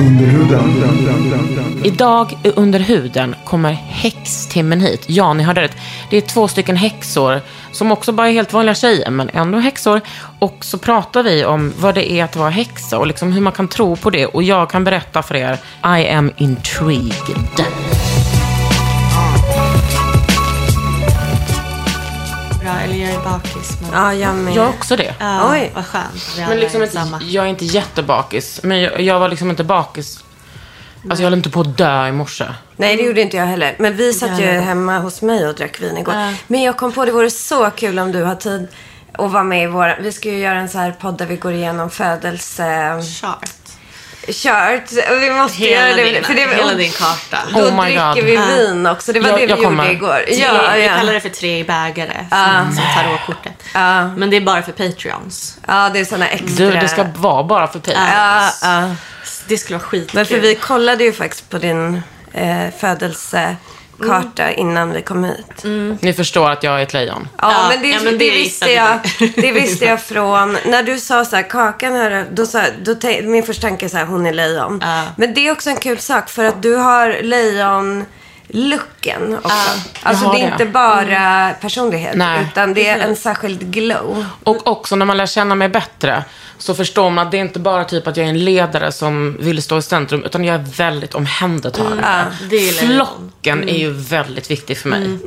Under Idag i Under huden kommer häxtimmen hit. Ja, ni hörde rätt. Det är två stycken häxor som också bara är helt vanliga tjejer, men ändå häxor. Och så pratar vi om vad det är att vara häxa och liksom hur man kan tro på det. Och jag kan berätta för er, I am intrigued. Bra, eller jag är bakis. Men... Ja, jag med. Jag är också det. Ja, Oj. Vad skönt. Men liksom samma. jag är inte jättebakis. Men jag, jag var liksom inte bakis. Alltså jag höll inte på att dö i morse. Nej, det gjorde inte jag heller. Men vi satt ju hemma hos mig och drack vin igår. Ja. Men jag kom på det vore så kul om du har tid att vara med i våra... Vi ska ju göra en så här podd där vi går igenom födelse... Chart. Kört. Vi måste Hela göra det. din, för det hela din karta. Då Oh my dricker God. vi vin också. Det var Jag- det vi kommer. gjorde igår. Tre, Ja, Vi ja. kallar det för tre i bägare, som, som tarotkortet. Ja. Men det är bara för Patreons. ja, det är såna extra... Du, det ska vara bara för Pia. Ja, ja. Det skulle vara skitkul. Men för vi kollade ju faktiskt på din eh, födelsekarta innan vi kom hit. Ni förstår att jag är ett lejon. Ja, Ja, men, det, ja, men det, det visste jag, det visste jag från... När du sa så här, kakan här, då sa, då te, min första tanke är så här, hon är lejon. Ja. Men det är också en kul sak för att du har lejon looken också. Alltså Jag har det är det. inte bara personlighet Nej. utan det är en särskild glow. Och också när man lär känna mig bättre så förstår man att det är inte bara typ att jag är en ledare som vill stå i centrum, utan jag är väldigt omhändertagande. lejon. Flocken är ju väldigt viktig för mig.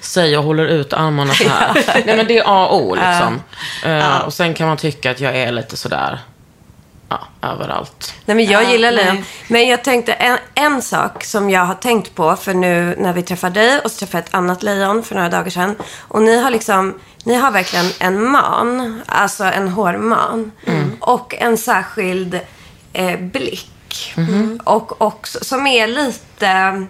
Säger och håller ut armarna så här. Nej men det är A och O liksom. Eh, och sen kan man tycka att jag är lite sådär, ja, överallt. Nej, men jag Ja, gillar lejon. nej. Men jag tänkte en, en sak som jag har tänkt på för nu när vi träffar dig och så träffade jag ett annat lejon för några dagar sedan. Och ni har liksom, ni har verkligen en man, alltså en hårman. Och en särskild eh, blick. Och också, som är lite,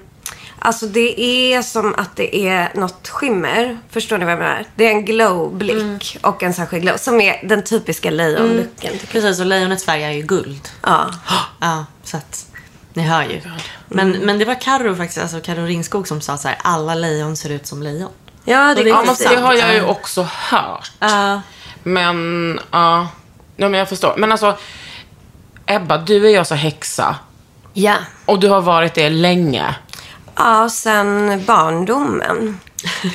alltså det är som att det är något skimmer. Förstår ni vad jag menar? Det är en glow-blick och en särskild glow. Som är den typiska lejonlooken. tycker Precis, och lejonets färg är ju guld. Ja. Ja, så att ni hör ju. Men, men det var Karo faktiskt, alltså Karo Ringskog som sa så här, alla lejon ser ut som lejon. Ja, det, är Ja, det har jag ju också hört. Ja. Men, ja. Ja, men jag förstår. Men alltså, Ebba, du är ju alltså häxa. Ja. Och du har varit det länge. Ja, sen barndomen.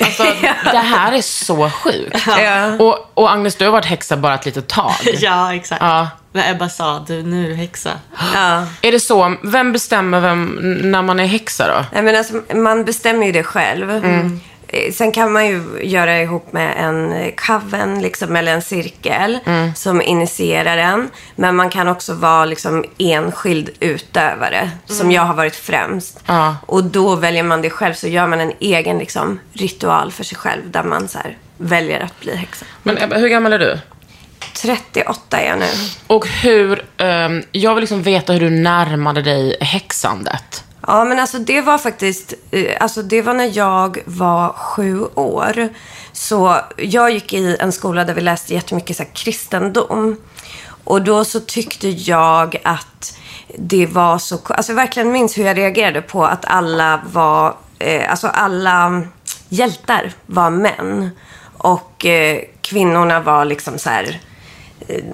Alltså, det här är så sjukt. Ja. Och, och Agnes, du har varit häxa bara ett litet tag. ja, exakt. Ja. När Ebba sa, du nu är du häxa. Ja. Är det så? Vem bestämmer vem, när man är häxa då? Nej, men alltså, man bestämmer ju det själv. Mm. Eh, Sen kan man ju göra ihop med en eh, coven, liksom, eller en cirkel Mm. som initierar en. Men man kan också vara liksom, enskild utövare, som jag har varit främst. Ja. Och då väljer man det själv, så gör man en egen liksom, ritual för sig själv där man så här, väljer att bli häxa. Men Ebba, hur gammal är du? 38 är jag nu. Och hur, ehm, jag vill liksom veta hur du närmade dig häxandet. Ja, men alltså det var faktiskt, eh, alltså det var när jag var sju år. Så jag gick i en skola där vi läste jättemycket så här, kristendom. Och då så tyckte jag att det var så, alltså jag verkligen minns hur jag reagerade på att alla var, eh, alltså alla hjältar var män. Och eh, kvinnorna var liksom så här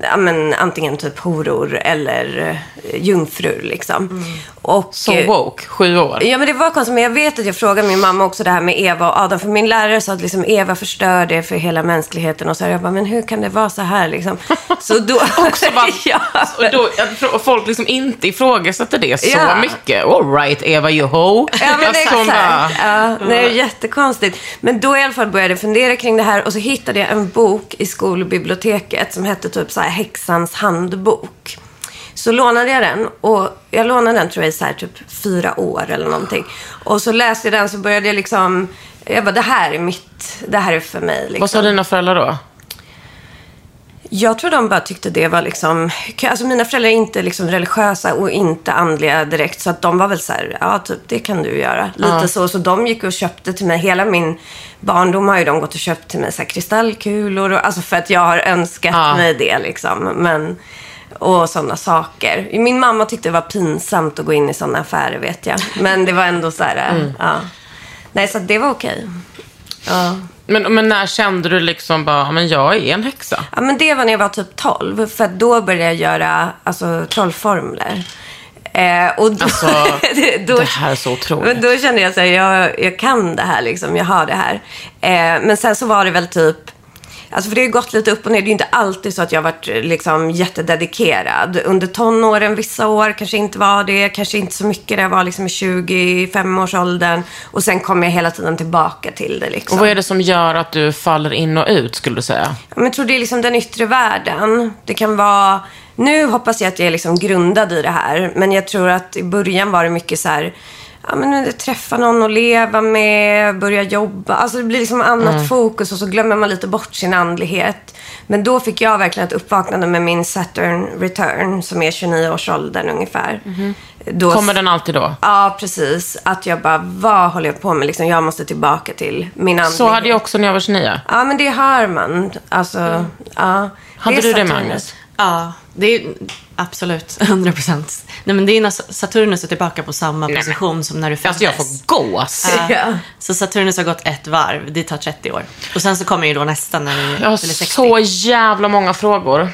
ja, men, antingen typ horor eller eh, jungfrur liksom. Och, Så eh, woke, sju år. Ja, men det var konstigt. Men jag vet att jag frågade min mamma också det här med Eva och Adam. För min lärare sa att liksom Eva förstör det för hela mänskligheten. Och så här, jag bara, men hur kan det vara så här liksom? Så då... Också bara, ja. och då, och folk liksom inte ifrågasätter det så Ja. mycket. All right, Eva Joho. Ja, men Alltså, exakt. bara, Ja, det är jättekonstigt. Men då i alla fall började jag fundera kring det här och så hittade jag en bok i skolbiblioteket som hette typ så här Häxans handbok. Så lånade jag den och jag lånade den tror jag i så här typ fyra år eller någonting. Och så läste jag den så började jag liksom, jag bara det här är mitt, det här är för mig. Liksom. Vad sa dina föräldrar då? Jag tror de bara tyckte det var liksom... Alltså mina föräldrar är inte liksom religiösa och inte andliga direkt. Så att de var väl så här, ja typ det kan du göra. Lite så. Så de gick och köpte till mig. Hela min barndom har ju de gått och köpt till mig så här kristallkulor. Och, alltså för att jag har önskat Ja. mig det liksom. Men, och sådana saker. Min mamma tyckte det var pinsamt att gå in i sådana affärer vet jag. Men det var ändå så här, ja. Nej, så det var okej. Ja. Men, men när kände du liksom bara, men jag är en häxa? Ja, men det var när jag var typ 12. För att då började jag göra alltså, trollformler. Eh, och då, Alltså, då, det här är så otroligt. Men då kände jag så här, jag, jag kan det här liksom, jag har det här. Eh, men sen så var det väl typ, alltså för det har ju gått lite upp och ner. Det är ju inte alltid så att jag har varit liksom jättededikerad. Under tonåren, vissa år kanske inte var det. Kanske inte så mycket när jag var liksom i 25-årsåldern. Och sen kom jag hela tiden tillbaka till det liksom. Och vad är det som gör att du faller in och ut, skulle du säga? Jag tror det är liksom den yttre världen. Det kan vara... Nu hoppas jag att jag är liksom grundad i det här. Men jag tror att i början var det mycket så här... Ja, men träffa någon att leva med, börja jobba. Alltså det blir liksom annat fokus och så glömmer man lite bort sin andlighet. Men då fick jag verkligen ett uppvaknande med min Saturn return som är 29-årsåldern ungefär. Då Kommer den alltid då? Ja, precis. Att jag bara, vad håller jag på med? Liksom, jag måste tillbaka till min andlighet. Så hade jag också när jag var 29. Ja, men det hör man. Alltså, ja. Hade är du det. Magnus? Ja, det är absolut 100 procent. Nej, men det är när Saturnus är tillbaka på samma position som när du föddes. Alltså jag får gås. Ja. Så Saturnus har gått ett varv, det tar 30 år. Och sen så kommer ju då nästa när Jag har fyller 60. så jävla många frågor.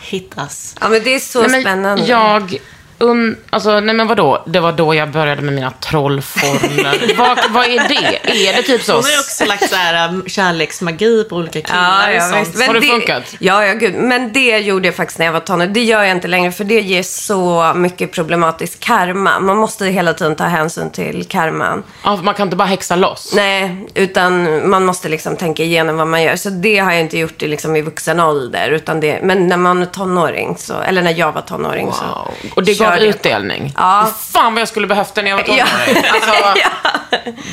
Hit us. ja, men det är så Nej, spännande. Jag, un, alltså, nej men vadå? Det var då jag började med mina trollformler. vad, vad är det? Är det typ så? Hon har ju också lagt så här, um, kärleksmagi på olika killar Ja, ja, och sånt. visst. Men Har det funkat? Ja, ja, gud. Men det gjorde jag faktiskt när jag var tonåring. Det gör jag inte längre, för det ger så mycket problematisk karma. Man måste hela tiden ta hänsyn till karman. Ja, man kan inte bara häxa loss. Nej, utan man måste liksom tänka igenom vad man gör. Så det har jag inte gjort i, liksom, i vuxen ålder. Utan det, men när man är tonåring, så, eller när jag var tonåring så Wow. Och på. utdelning. Ja. Fan vad jag skulle behövt det när jag var Ja. tonåring. Alltså,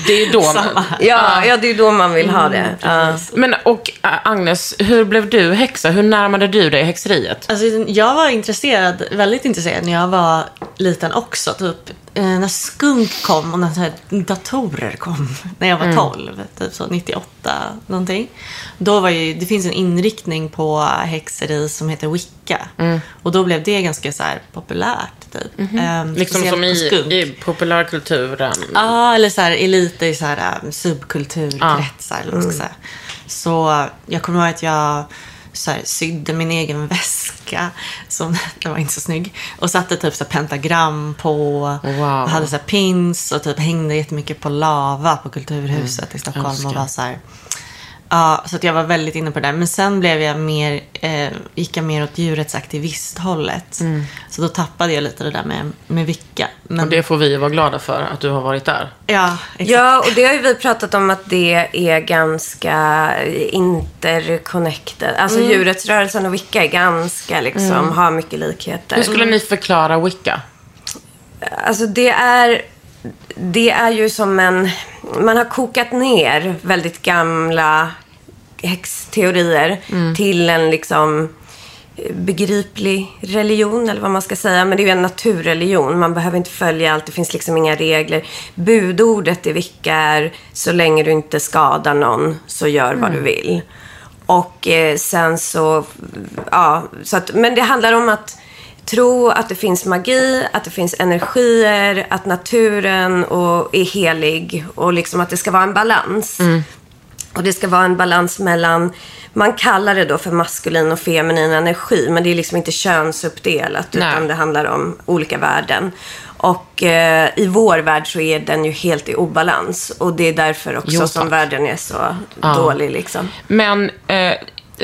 det är då man... Ja, ja, det är då man vill ha det. Ja. Men och äh, Agnes, hur blev du häxa? Hur närmade du dig häxeriet? Alltså, jag var intresserad, väldigt intresserad när jag var liten också. Typ när skunk kom och när så här datorer kom. När jag var 12, typ så 98 någonting. Då var ju, det finns en inriktning på häxeri som heter wicca. Och då blev det ganska så här populärt. Typ. Ehm, Liksom speciellt som på i, i populärkulturen. Ja, eller så här elit i så här um, subkulturkretsar. man ska säga. Så jag kommer ihåg att jag så här, sydde min egen väska. Som, den var inte så snygg. Och satte typ så här, pentagram på. Wow. Och hade så här, pins och typ hängde jättemycket på lava på Kulturhuset i Stockholm. Och var så här, Ja, så att jag var väldigt inne på det där. Men sen blev jag mer, eh, gick jag mer åt djurets aktivisthållet. Så då tappade jag lite det där med, med vicka. Men, Och det får vi vara glada för, att du har varit där. ja, exakt. Ja, och det har ju vi pratat om att det är ganska interconnected. Alltså djurrättsrörelsen och Wicca är ganska liksom, har mycket likheter. Hur skulle ni förklara wicca? Alltså det är, det är ju som en, man har kokat ner väldigt gamla häxteorier till en liksom begriplig religion eller vad man ska säga. Men det är ju en naturreligion. Man behöver inte följa allt. Det finns liksom inga regler. Budordet är så länge du inte skadar någon så gör vad du vill. Och eh, sen så, ja, så att, men det handlar om att tro att det finns magi, att det finns energier, att naturen och är helig och liksom att det ska vara en balans. Och det ska vara en balans mellan, man kallar det då för maskulin och feminin energi, men det är liksom inte könsuppdelat, Nej. utan det handlar om olika värden. Och eh, i vår värld så är den ju helt i obalans. Och det är därför också Jo, som världen är så Ja. dålig liksom. Men eh,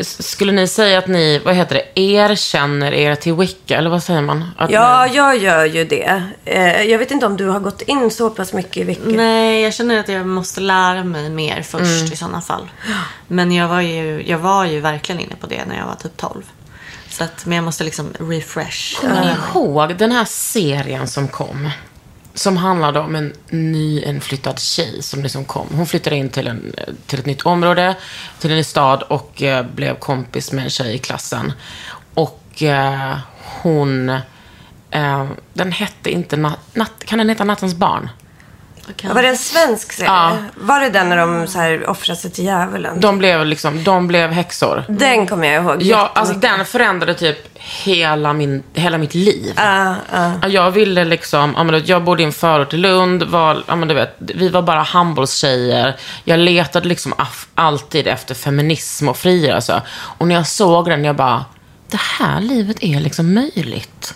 skulle ni säga att ni, vad heter det, erkänner er till Wicca? Eller vad säger man? Att Ja, ni, jag gör ju det. Eh, jag vet inte om du har gått in så pass mycket i Wicca. Nej, jag känner att jag måste lära mig mer först i sådana fall. Men jag var, ju, jag var ju verkligen inne på det när jag var typ 12. Så att, men jag måste liksom refresh. Kommer ni ihåg den här serien som kom? Som handlade om en nyinflyttad tjej som liksom kom. Hon flyttade in till, en, till ett nytt område, till en ny stad och eh, blev kompis med en tjej i klassen. Och eh, hon... Eh, den hette inte... Nat, natt, kan den heta Nattens barn? Var det en svensk serie? Ja. Var det den när de så här offrar sig till djävulen? De blev liksom, de blev häxor. Den kommer jag ihåg Ja, alltså den förändrade typ hela, min, hela mitt liv. Ja. Ja, Jag ville liksom, ja, men jag bodde i en förort till Lund, var, ja, men du vet, vi var bara handbollstjejer. Jag letade liksom alltid efter feminism och frigörelse. Och när jag såg den, jag bara, det här livet är liksom möjligt.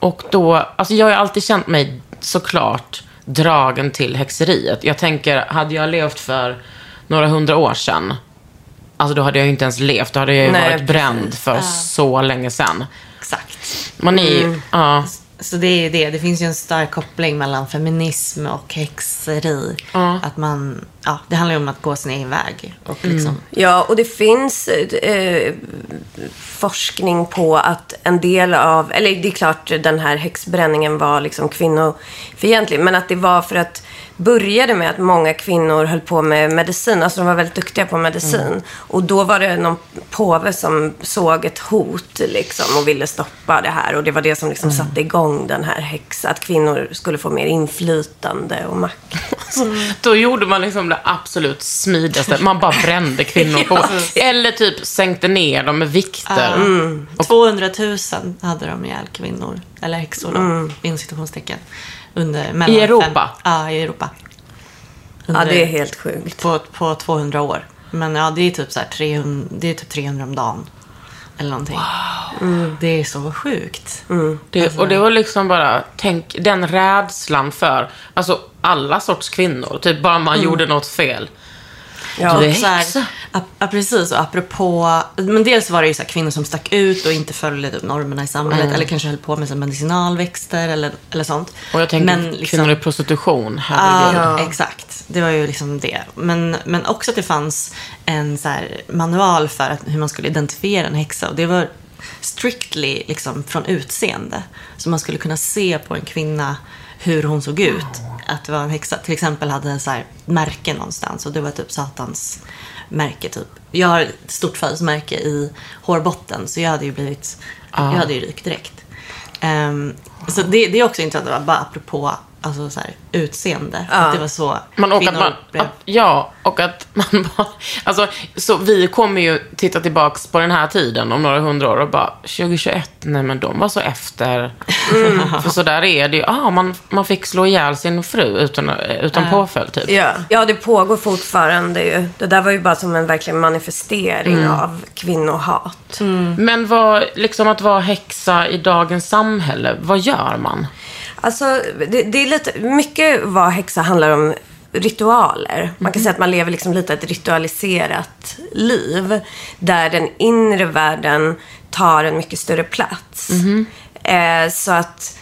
Och då, alltså jag har alltid känt mig såklart dragen till häxeriet. Jag tänker, hade jag levt för några hundra år sedan, alltså då hade jag ju inte ens levt, då hade jag ju Nej, varit bränd för så länge sedan. Exakt. Man är ju, ja. Så det är det. Det finns ju en stark koppling mellan feminism och häxeri. Ja. Att man, ja, det handlar ju om att gå sin egen väg. Och liksom, Ja, och det finns eh, forskning på att en del av, eller det är klart den här häxbränningen var liksom kvinnofientlig, men att det var för att började med att många kvinnor höll på med medicin, alltså de var väldigt duktiga på medicin. Och då var det någon påve som såg ett hot liksom och ville stoppa det här. Och det var det som liksom satte igång den här häx, att kvinnor skulle få mer inflytande och makt. Då gjorde man liksom det absolut smidigaste. Man bara brände kvinnor på. Eller typ sänkte ner dem med vikter. 200 000 hade de ihjäl kvinnor, eller häxor då, inom citationstecken. Under, mellan I Europa? Fem, ja, i Europa. Ja, Under- det är helt sjukt. på, på 200 år. Men ja, det är typ så här 300, det är typ 300 om dagen. Eller någonting. Det är så sjukt. Det, och det var liksom bara, tänk den rädslan för, alltså alla sorts kvinnor. Typ bara man gjorde något fel. Ja. Du är här, häxa. ja, precis. Och apropå... Men dels var det ju så här, kvinnor som stack ut och inte följde typ, normerna i samhället. Eller kanske höll på med så här, medicinalväxter eller, eller sånt. Och jag tänker Men liksom- kvinnor i prostitution, herregud. Ja, exakt. Det var ju liksom det. Men, men också att det fanns en så här manual för att, hur man skulle identifiera en häxa. Och det var strictly liksom från utseende. Så man skulle kunna se på en kvinna hur hon såg ut. Att det var en häxa. Till exempel hade en så här märke någonstans. Och det var typ Satans märke typ. Jag har ett stort födelsemärke i hårbotten. Så jag hade ju blivit, jag hade ju rykt direkt. Ehm, så det, det är också intressant, bara apropå alltså, så här, utseende. Att det var så Man, och att kvinnor man, att, ja, och att man bara... Alltså, så vi kommer ju titta tillbaks på den här tiden om några hundra år och bara 2021, nej men de var så efter. För så där är det ju. Ah, man, man fick slå ihjäl sin fru utan, utan påföljd typ. Ja. ja, det pågår fortfarande ju. Det där var ju bara som en verklig manifestering av kvinnohat. Men vad, liksom att vara häxa i dagens samhälle, vad gör man? Alltså, det, det är lite, mycket vad häxa handlar om ritualer. Man kan säga att man lever liksom lite ett ritualiserat liv. Där den inre världen tar en mycket större plats. Eh, så att,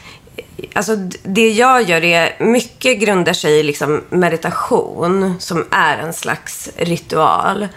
alltså det jag gör är, mycket grundar sig i liksom meditation som är en slags ritual.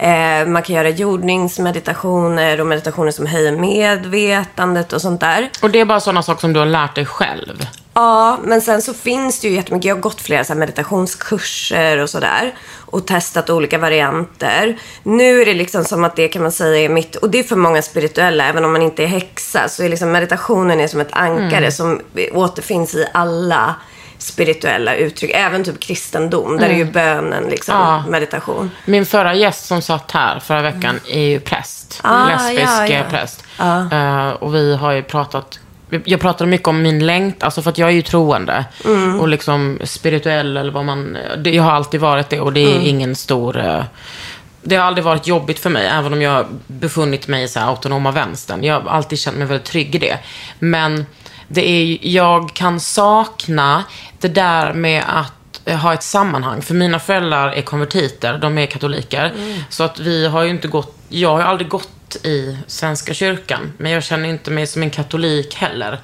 Eh, man kan göra jordningsmeditationer och meditationer som höjer medvetandet och sånt där. Och det är bara sådana saker som du har lärt dig själv. Ja, men sen så finns det ju jättemycket. Jag har gått flera så meditationskurser och sådär. Och testat olika varianter. Nu är det liksom som att det kan man säga är mitt, och det är för många spirituella, även om man inte är häxa, så är liksom meditationen är som ett ankare som återfinns i alla spirituella uttryck. Även typ kristendom, där är ju bönen liksom Ja. meditation. Min förra gäst som satt här förra veckan är ju präst. Ah, lesbisk ja, ja. eh, präst. Eh, och vi har ju pratat jag pratade mycket om min längt, alltså för att jag är ju troende. Och liksom spirituell eller vad man, det, jag har alltid varit det och det är ingen stor, eh, det har aldrig varit jobbigt för mig, även om jag har befunnit mig i så här autonoma vänstern. Jag har alltid känt mig väldigt trygg i det. Men det är, jag kan sakna det där med att eh, ha ett sammanhang. För mina föräldrar är konvertiter, de är katoliker. Så att vi har ju inte gått, jag har aldrig gått i Svenska kyrkan. Men jag känner inte mig som en katolik heller.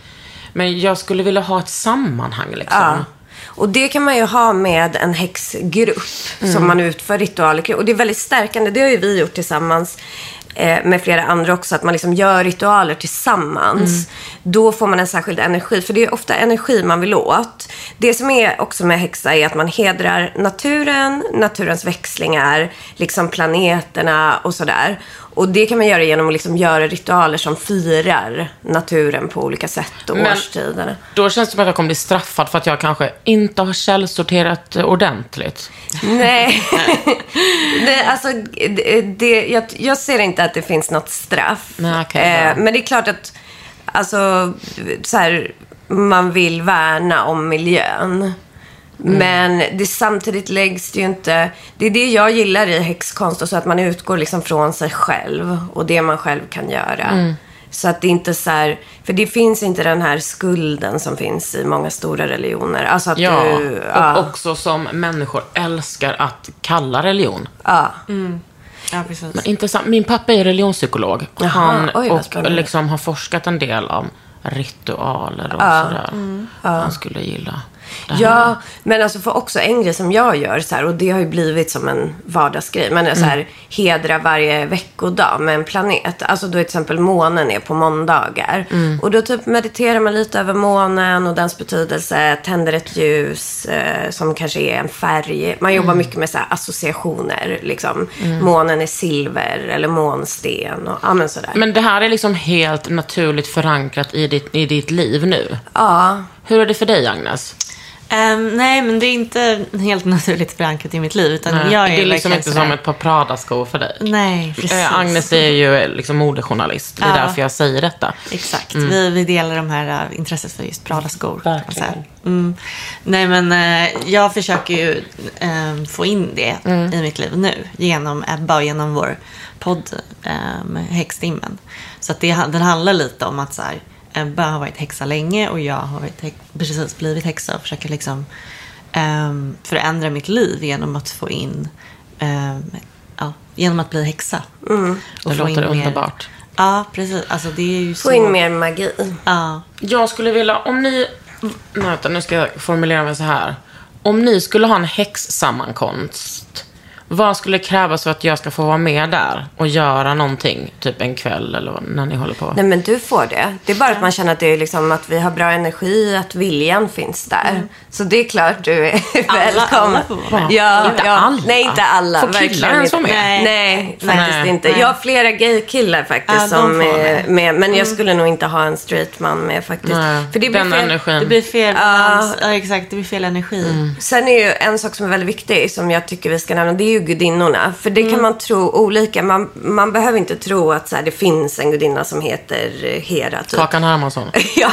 Men jag skulle vilja ha ett sammanhang liksom. Ja. Och det kan man ju ha med en häxgrupp som man utför ritualer kring. Och det är väldigt stärkande. Det har ju vi gjort tillsammans eh, med flera andra också. Att man liksom gör ritualer tillsammans. Då får man en särskild energi. För det är ofta energi man vill åt. Det som är också med häxa är att man hedrar naturen, naturens växlingar, liksom planeterna och sådär. Och det kan man göra genom att liksom göra ritualer som firar naturen på olika sätt och Men- årstiderna. Då känns det som att jag kommer bli straffad för att jag kanske inte har källsorterat eh, ordentligt. Nej, det, alltså, det, det, jag, jag ser inte att det finns något straff. Nej, bra. eh, men det är klart att alltså, så här, man vill värna om miljön. Mm. Men det, samtidigt läggs det ju inte... Det är det jag gillar i häxkonst, och så att man utgår liksom från sig själv och det man själv kan göra. Mm. Så att det inte så här, för det finns inte den här skulden som finns i många stora religioner. Alltså att Ja, du... ja, och också som människor älskar att kalla religion. ja. Ja, precis. Men intressant. Min pappa är religionspsykolog. Jaha, Han oj, och liksom har forskat en del om ritualer och sådär. Han skulle gilla. Ja, men alltså för också en grej som jag gör så här, och det har ju blivit som en vardagsgrej. Men så Mm. här, hedra varje veckodag med en planet. Alltså då till exempel månen är på måndagar. Mm. Och då typ mediterar man lite över månen och dens betydelse. Tänder ett ljus eh, som kanske är en färg. Man jobbar Mm. mycket med så här, associationer. Liksom. Månen är silver eller månsten och ja, men sådär. Men det här är liksom helt naturligt förankrat i ditt, i ditt liv nu. ja, Hur är det för dig, Agnes? Ehm, nej, men det är inte helt naturligt förankrat i mitt liv. Utan Nej, jag är, det är liksom inte som ett par Prada-skor för dig. Nej, precis. Eh, Agnes är ju liksom modejournalist. Det är Ja. därför jag säger detta. Exakt. Vi, vi delar de här uh, intresset för just Prada-skor. Verkligen. Mm. Nej, men eh, jag försöker ju eh, få in det i mitt liv nu. Genom Ebba och genom vår podd um, Häxtimmen. Så att det, den handlar lite om att så här, Ebba har varit häxa länge och jag har precis blivit häxa och försöker liksom ehm, förändra mitt liv genom att få in ehm, ja, genom att bli häxa. Och Det få låter in mer- underbart. Ja, precis. Alltså det är ju få så... in mer magi. Ja. Jag skulle vilja, om ni... Nej, vänta, nu ska jag formulera mig så här. Om ni skulle ha en häxsammankomst, vad skulle krävas för att jag ska få vara med där och göra någonting? Typ en kväll eller när ni håller på. Nej men du får det. Det är bara att man känner att, det är liksom, att vi har bra energi, att viljan finns där. Så det är klart du är välkommen. alla. Ja, Inte ja. alla. Nej, inte alla. Får killar ens vara med? Nej, Nej. faktiskt Nej. inte. Jag har flera gaykillar faktiskt Ja, som är med. Men jag skulle nog inte ha en straight man med faktiskt. Nej, För det blir den fel. energin. Det blir fel Ja. balans. Ja, exakt. Det blir fel energi. Sen är ju en sak som är väldigt viktig, som jag tycker vi ska nämna, det är ju gudinnorna. För det Mm. kan man tro olika. Man, man behöver inte tro att så här, det finns en gudinna som heter eh, Hera. Typ. Kakan Hermansson. Ja,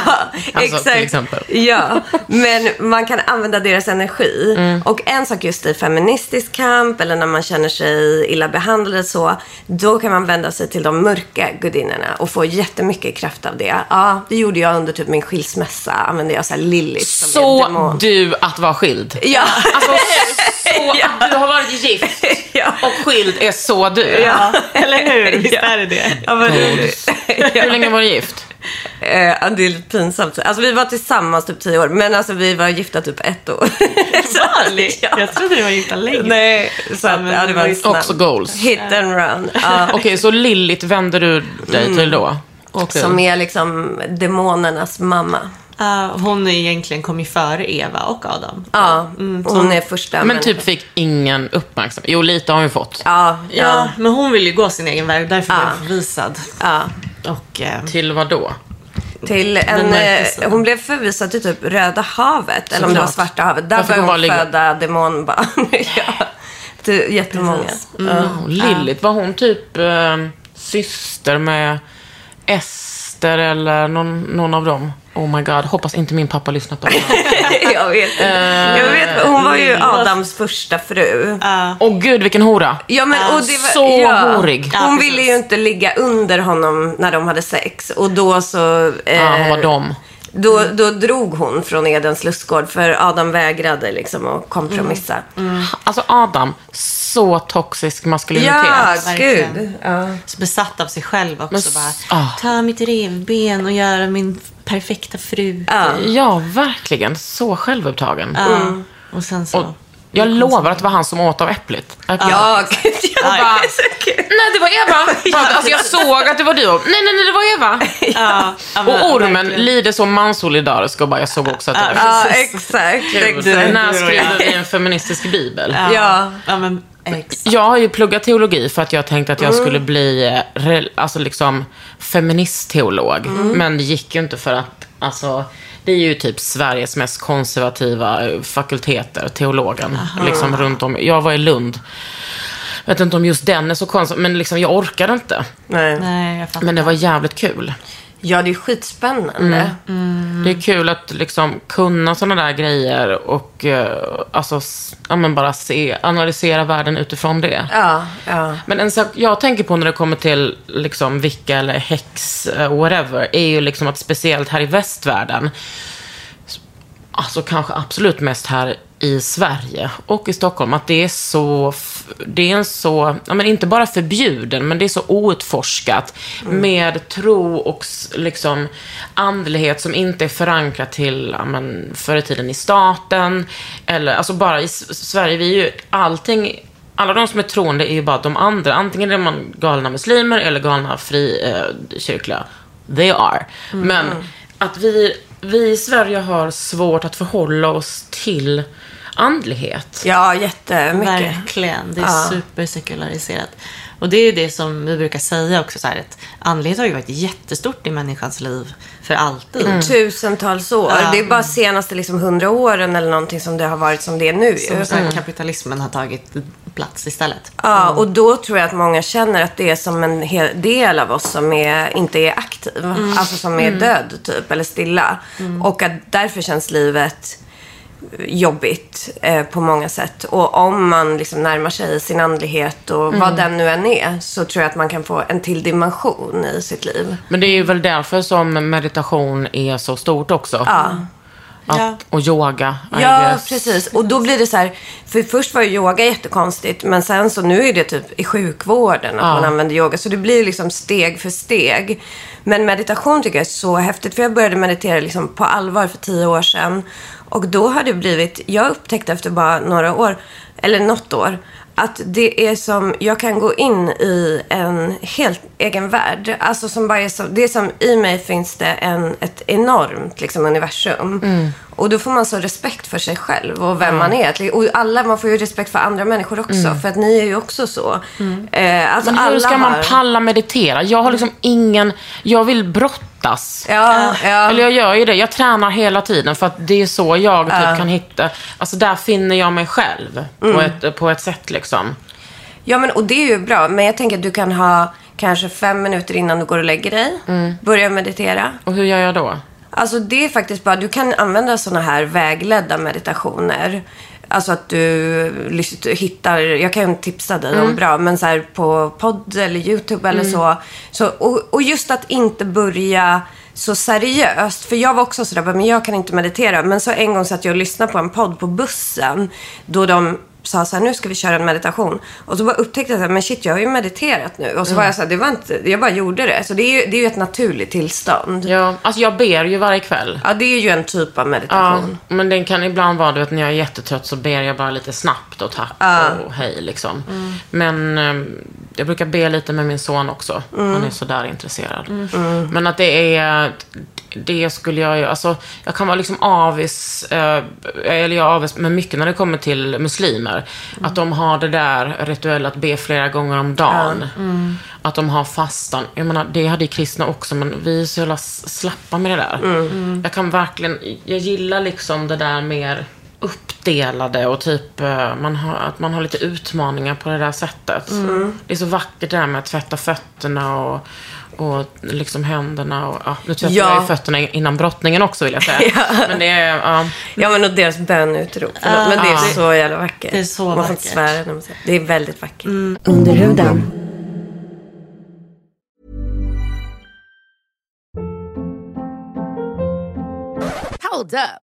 Alltså, exakt. till exempel. Ja, men man kan använda deras energi. Mm. Och en sak just i feministisk kamp eller när man känner sig illa behandlad så. Då kan man vända sig till de mörka gudinnorna och få jättemycket kraft av det. Ja, det gjorde jag under typ min skilsmässa. Använde jag så här Lilith som Så du att vara skild. Ja. Alltså, så att du har varit gift ja. och skild är så du. Ja. Eller hur? Visst Ja. är det det? Ja, men, Hur länge var du gift? Eh, ja, det är lite pinsamt. Alltså vi var tillsammans typ tio år, men alltså vi var gifta typ ett år. Vanligt. Ja. Jag trodde det var gifta länge. Nej, så att, ja, det var en snabb. Också goals. Hit and run. Ja. Okej, så Lilith vänder du dig till då? Okej. Som är liksom demonernas mamma. Ja, hon är egentligen kom ju före Eva och Adam. Ja, hon är första. Men typ fick ingen uppmärksamhet. Jo, lite har hon ju fått. Ja, Ja, ja, men hon vill ju gå sin egen väg. Därför blev Ja. hon förvisad. ja. Och, eh, Till vad då? Till en, eh, hon blev förvisad till typ Röda havet. Eller om det var. Svarta havet. Där började hon bara ligga- föda demonbarn. ja. Jättemånga. Ja. Oh, Lilith, var hon typ eh, syster med Ester eller någon, någon av dem? Oh my god, hoppas inte min pappa lyssnar på det här. jag vet inte. Jag vet, hon var ju Adams första fru. Åh gud, vilken hora. Ja, men, och det var, så ja, horig. Hon Ja, ville ju inte ligga under honom när de hade sex. Och då så... Eh, Ja, hon var dom. Då, då drog hon från Edens lustgård för Adam vägrade liksom att kompromissa. Alltså Adam, så toxisk maskulinitet. Ja, verkligen. gud. Ja. Så besatt av sig själv också. Men bara, ah. Ta mitt revben och göra min perfekta fru. Ja. Ja, verkligen. Så självupptagen. Ja. Och sen så. Och jag lovar att det var han som åt av äpplet. äpplet. Ja, gud. Ja, bara-. Nej, det var Eva. Bara, alltså, jag såg att det var du. Nej, nej, nej, det var Eva. ja, Och ormen verkligen. lider så mansolidarisk och bara, jag såg också att det var Ja, exakt. Exakt. När skriver vi en feministisk bibel? Ja. ja men exakt. Jag har ju pluggat teologi för att jag tänkte att jag skulle bli eh, alltså liksom feministteolog. Men det gick ju inte för att, alltså, det är ju typ Sveriges mest konservativa eh, fakulteter, teologen, liksom runt om. Jag var i Lund. Jag vet inte om just den är så konstig, men liksom jag orkade inte. Nej. Nej. Men det var jävligt kul. Ja, det är skitspännande. Det är kul att liksom kunna sådana där grejer och eh, alltså, ja, men bara se, analysera världen utifrån det. Ja, ja. Men en sak jag tänker på när det kommer till liksom vicka eller häx, eh, whatever, är ju liksom att speciellt här i västvärlden, alltså kanske absolut mest här i Sverige och i Stockholm, att det är så, det är en så, ja men inte bara förbjuden, men det är så outforskat med tro och liksom andlighet som inte är förankrat till, ja men förr i tiden i staten, eller alltså bara i Sverige, vi är ju allting alla de som är troende är ju bara de andra. Antingen är man galna muslimer eller galna frikyrkliga. They are. Men att vi, vi i Sverige har svårt att förhålla oss till andlighet. Ja, jättemycket. Verkligen. Det är Ja. supersekulariserat. Och det är ju det som vi brukar säga också. Så här, att andlighet har ju varit jättestort i människans liv för alltid. Mm. Tusentals år. Ja. Det är bara senaste liksom hundra åren eller någonting som det har varit som det är nu. Som så här, kapitalismen har tagit plats istället. Ja, och då tror jag att många känner att det är som en hel del av oss som är, inte är aktiv. Alltså som är död typ, eller stilla. Och att därför känns livet jobbigt eh, på många sätt. Och om man liksom närmar sig sin andlighet och vad den nu än är så tror jag att man kan få en till dimension i sitt liv. Men det är ju väl därför som meditation är så stort också. Ja. Att, Ja. Och yoga, I Ja, guess. precis. Och då blir det så här, för först var ju yoga jättekonstigt, men sen så nu är det typ i sjukvården att Ja. man använder yoga. Så det blir liksom steg för steg. Men meditation tycker jag är så häftigt, för jag började meditera liksom på allvar för tio år sedan. Och då har det blivit, jag upptäckte efter bara några år, eller något år, att det är som, jag kan gå in i en helt egen värld. Alltså som bara är som, det är som, i mig finns det en, ett enormt liksom, universum. Och då får man så respekt för sig själv och vem man är. Och alla, man får ju respekt för andra människor också, för att ni är ju också så. Eh, alltså Men hur alla ska man har- palla meditera? Jag har liksom ingen, jag vill brottas. Ja, ja. Eller jag gör ju det. Jag tränar hela tiden för att det är så jag typ kan hitta, alltså där finner jag mig själv på, Mm. ett, på ett sätt liksom. Ja, men, och det är ju bra. Men jag tänker att du kan ha kanske fem minuter innan du går och lägger dig. Börja meditera. Och hur gör jag då? Alltså det är faktiskt bara, du kan använda sådana här vägledda meditationer. Alltså att du hittar, jag kan tipsa dig om bra, men så här på podd eller YouTube eller så. så och, och just att inte börja så seriöst. För jag var också sådär, men jag kan inte meditera. Men så en gång satt jag och lyssnade på en podd på bussen. Då de sa så här, nu ska vi köra en meditation. Och så bara upptäckte jag så här, men shit, jag har ju mediterat nu. Och så var jag så här, det var inte, jag bara gjorde det. Så det är ju, det är ju ett naturligt tillstånd. Ja, alltså jag ber ju varje kväll. Ja, det är ju en typ av Ja, meditation. men den kan ibland vara, du vet när jag är jättetrött så ber jag bara lite snabbt och tack och hej liksom. Men eh, jag brukar be lite med min son också. Han är sådär intresserad. Men att det är, det skulle jag ju, alltså jag kan vara liksom avis, eh, eller jag avis med mycket när det kommer till muslimer. Att de har det där rituella att be flera gånger om dagen. Att de har fastan. Jag menar, det hade ju kristna också, men vi är så jävla slappa med det där. Jag kan verkligen, jag gillar liksom det där mer uppdelade och typ eh, man har, att man har lite utmaningar på det där sättet. Det är så vackert det där med att tvätta fötterna och, och liksom händerna och ja, nu tvättar Ja. jag ju fötterna innan brottningen också vill jag säga. Men det är, ja. Ja, men och deras bönutrop. Förlåt, men det är Ja. så jävla vackert. Det är så Man får inte vackert. svära när man säger det. Är väldigt vackert. Under huden. Hold up.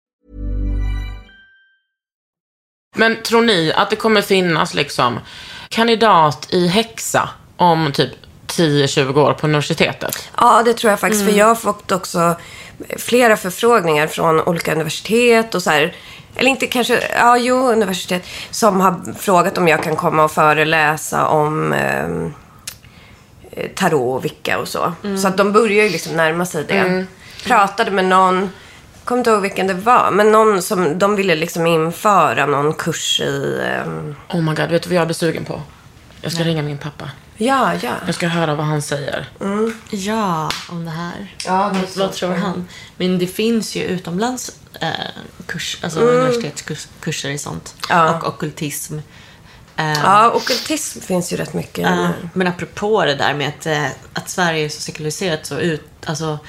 Men tror ni att det kommer finnas liksom kandidat i häxa om typ 10-20 år på universitetet? Ja, det tror jag faktiskt. För jag har fått också flera förfrågningar från olika universitet och så här. Eller inte kanske, ja jo, universitet. Som har frågat om jag kan komma och föreläsa om eh, tarot och vicka och så. Så att de börjar ju liksom närma sig det. Pratade med någon, kommer inte ihåg vilken det var, men någon som, de ville liksom införa någon kurs i, ehm, Oh my god, vet du vad jag blir sugen på? Jag ska ringa min pappa. ja, ja. Jag ska höra vad han säger. Ja, om det här. Ja, det vad, tror han? Men det finns ju utomlands eh, kurs, alltså universitetskurser i sånt. Ja. Och ockultism. Eh, Ja, ockultism finns ju rätt mycket. eh, men apropå det där med att, eh, att Sverige är så sekulariserat så ut, alltså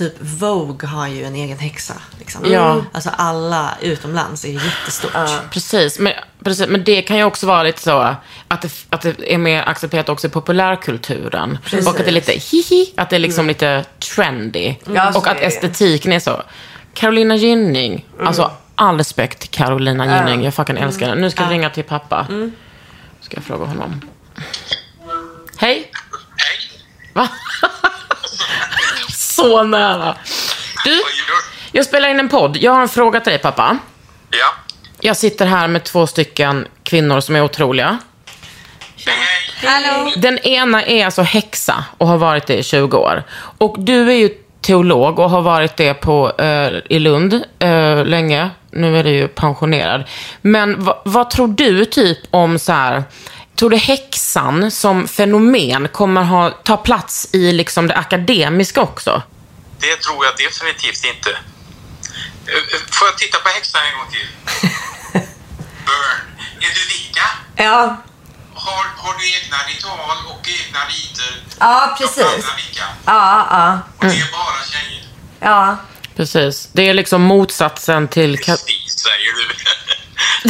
typ Vogue har ju en egen häxa. Liksom. Ja. Alltså alla utomlands är jättestort. Precis men, precis, men det kan ju också vara lite så att det, att det är mer accepterat också i populärkulturen. Och att det är lite hihi, att det är liksom lite trendy. Ja, så och att estetiken är så. Carolina Gynning, alltså all respekt till Carolina Gynning, jag fucking älskar henne. Nu ska jag ringa till pappa. Ska jag fråga honom. Hej! Hej! Va? så nära. Du, jag spelar in en podd. Jag har en fråga till dig pappa. Ja. Jag sitter här med två stycken kvinnor som är otroliga. Hej, hej. Den ena är alltså häxa och har varit det i 20 år. Och du är ju teolog och har varit det på, eh, i Lund eh, länge. Nu är du ju pensionerad. Men va, vad tror du typ om så här... Tror du häxan som fenomen kommer ha, ta plats i liksom det akademiska också? Det tror jag definitivt inte. Får jag titta på häxan en gång till? Burn. Är du vicka? Ja, Har, har du egna ritual och egna riter? ja precis. Ja, ja, Och det är bara tjejer? ja. Precis. Det är liksom motsatsen till... Precis, säger du.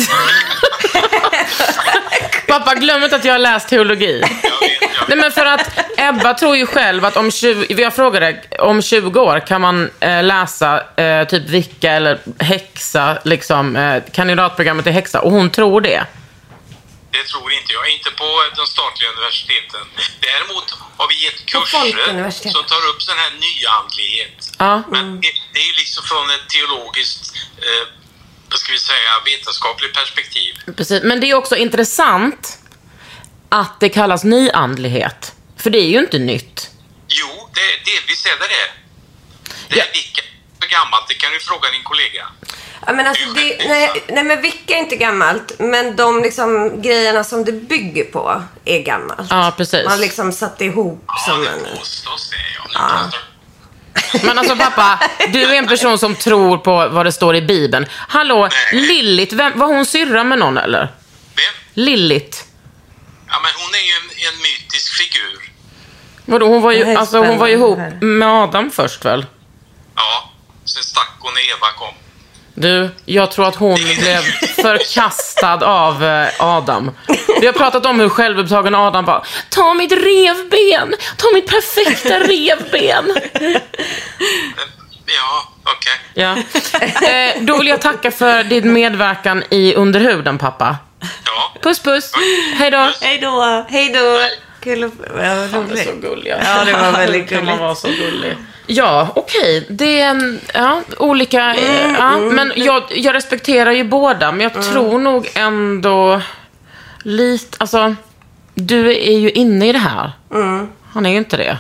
Pappa, glöm inte att jag har läst teologi. jag vet, jag Nej vet. men för att Ebba tror ju själv att om 20, jag frågade, om 20 år kan man eh, läsa eh, typ vicka eller häxa, liksom eh, kandidatprogrammet i häxa och hon tror det. Det tror inte jag. Inte på de statliga universiteten. Däremot har vi gett kurser som tar upp sån här nyandlighet. Ja. Men det, det är ju liksom från ett teologiskt, eh, ska vi säga, vetenskapligt perspektiv. Precis. Men det är också intressant att det kallas nyandlighet. För det är ju inte nytt. Jo, det, delvis är det det. Det Ja. är vilka för gammalt, det kan du fråga din kollega. Ja, men alltså, det, nej, nej, men Vicka är inte gammalt. Men de liksom, grejerna som det bygger på är gammalt. Ja, precis. Man har liksom satt ihop Ja, som det en... påstås det. Ja, nu pratar- Men alltså pappa, du är en person som tror på vad det står i Bibeln. Hallå, Nej. Vem, var hon syrra med någon eller? Vem? Lilith. Ja, men hon är ju en, en mytisk figur. Vadå, hon var ju, alltså, hon var ju ihop med Adam först väl? Ja, sen stack hon när Eva kom. Du, jag tror att hon blev förkastad av eh, Adam. Vi har pratat om hur självupptagen Adam var. Ta mitt revben! Ta mitt perfekta revben! Ja, Okej. Ja. Eh, då vill jag tacka för din medverkan i Underhuden, pappa. Ja. Puss, puss. Hej då. Hej då! Hej då. Kul att... Ja, Han är så roligt. gullig. Ja, det var väldigt Kan man gulligt. vara så gullig. Ja, okej. Det är en, ja, olika... eh, Mm, ja, men jag, jag respekterar ju båda, men jag tror nog ändå lite... Alltså, du är ju inne i det här. Han är ju inte det.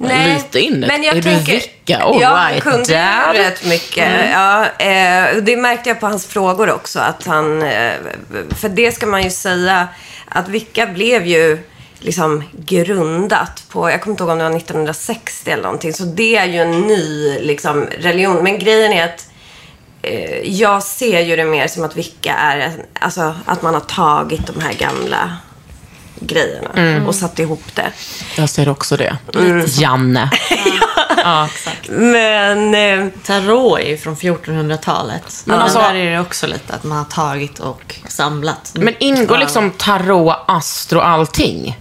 Lite inne. Mm. men jag är tänker, du vicka? All jag right, kunde dad. ju rätt mycket. Ja, eh, och det märkte jag på hans frågor också. Att han, eh, för det ska man ju säga, att vicka blev ju liksom grundat på, jag kommer inte ihåg om det var 1960 eller någonting. Så det är ju en ny liksom, religion. Men grejen är att eh, jag ser ju det mer som att vicka är, alltså att man har tagit de här gamla grejerna Mm. och satt ihop det. Jag ser också det. Mm. Janne. Men... Eh, Tarot är ju från 1400-talet. Men alltså- där är det också lite att man har tagit och samlat. Men ingår liksom tarot, astro, allting?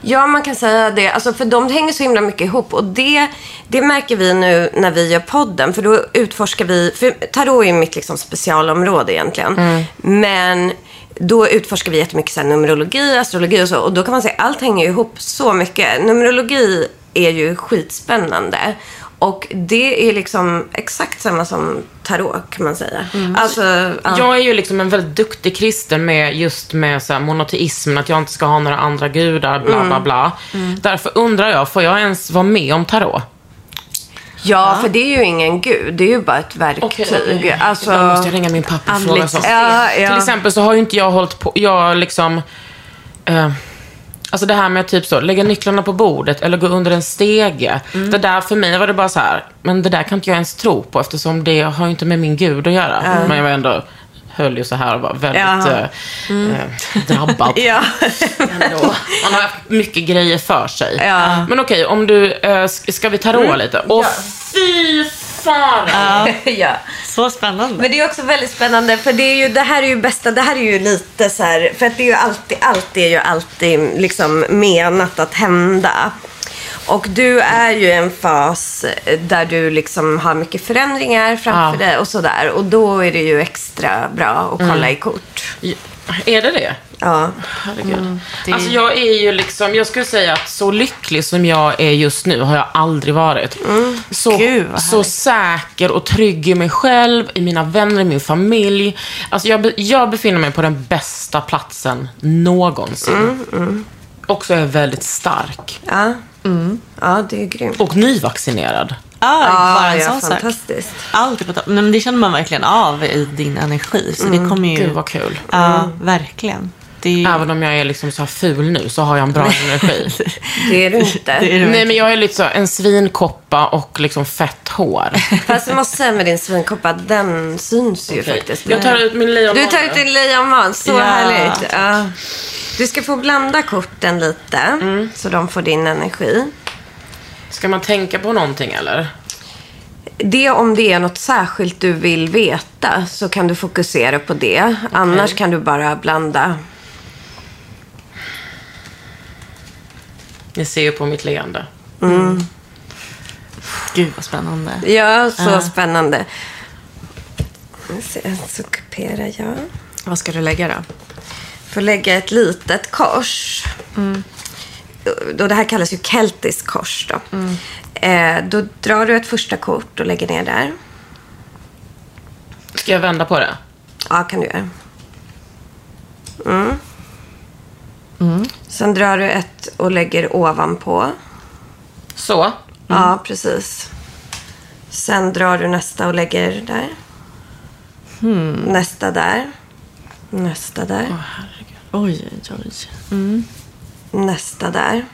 Ja, man kan säga det. Alltså, för de hänger så himla mycket ihop. Och det, det märker vi nu när vi gör podden. För då utforskar vi... För tarot är mitt liksom specialområde egentligen. Men då utforskar vi jättemycket så här, numerologi, astrologi och så. Och då kan man säga allt hänger ihop så mycket. Numerologi är ju skitspännande. Och det är liksom exakt samma som tarot kan man säga. Alltså, ja. Jag är ju liksom en väldigt duktig kristen med just med så här monoteismen, att jag inte ska ha några andra gudar, bla Mm. bla bla. Därför undrar jag, får jag ens vara med om tarot? ja, för det är ju ingen gud. Det är ju bara ett verktyg. Alltså, Ibland måste jag ringa min pappa och fråga. Ja, ja. Till exempel så har ju inte jag hållit på, jag liksom... Eh, alltså det här med typ så, lägga nycklarna på bordet eller gå under en stege. Mm. Det där för mig var det bara så här, men det där kan inte jag ens tro på eftersom det har ju inte med min gud att göra. Men jag var ändå, höll ju så här och var väldigt Jaha. Mm. eh, eh, drabbad. Ja. Man har haft mycket grejer för sig. Ja. Men okej, om du, eh, sk- ska vi tarot lite? Och fy fan! ja. Så spännande. Men det är också väldigt spännande för det, är ju, det här är ju bästa, det här är ju lite så här, för att det är ju alltid, allt är ju alltid liksom menat att hända. Och du är ju i en fas där du liksom har mycket förändringar framför Ja. dig och sådär. Och då är det ju extra bra att kolla i kort. Är det det? Ja. Herregud. Alltså jag är ju liksom, jag skulle säga att så lycklig som jag är just nu har jag aldrig varit. Så, Gud, så säker och trygg i mig själv, i mina vänner, i min familj. Alltså jag, jag befinner mig på den bästa platsen någonsin. Och så är jag väldigt stark. Ja. ja, det är grymt. Och nyvaccinerad. Ja, bara en ja, sån sak. fantastiskt. Allt är på topp. Men det känner man verkligen av i din energi. Så det kommer ju... Gud vad kul. Ja, verkligen. Är. Även om jag är liksom så här ful nu så har jag en bra energi. Det är du inte. det är det Nej men jag är lite så en svinkoppa och liksom fett hår. Fast jag måste säga med din svinkoppa, den syns ju faktiskt. Jag tar ut min lejon. Du tar ut din lejonman, så Ja. härligt. Ja. Du ska få blanda korten lite, Mm. så de får din energi. Ska man tänka på någonting eller? Det om det är något särskilt du vill veta så kan du fokusera på det. Annars kan du bara blanda. Ni ser ju på mitt leende. Gud vad spännande. Ja, så spännande. Ser jag, Så kuperar jag. Vad ska du lägga då? Får lägga ett litet kors. Och det här kallas ju keltiskt kors. Då. Eh, då drar du ett första kort och lägger ner där. Ska jag vända på det? Ja, kan du göra. Mm. Sen drar du ett och lägger ovanpå. Så. Ja, precis. Sen drar du nästa och lägger där. Nästa där. Nästa där. Oj, oj, oj. Nästa där.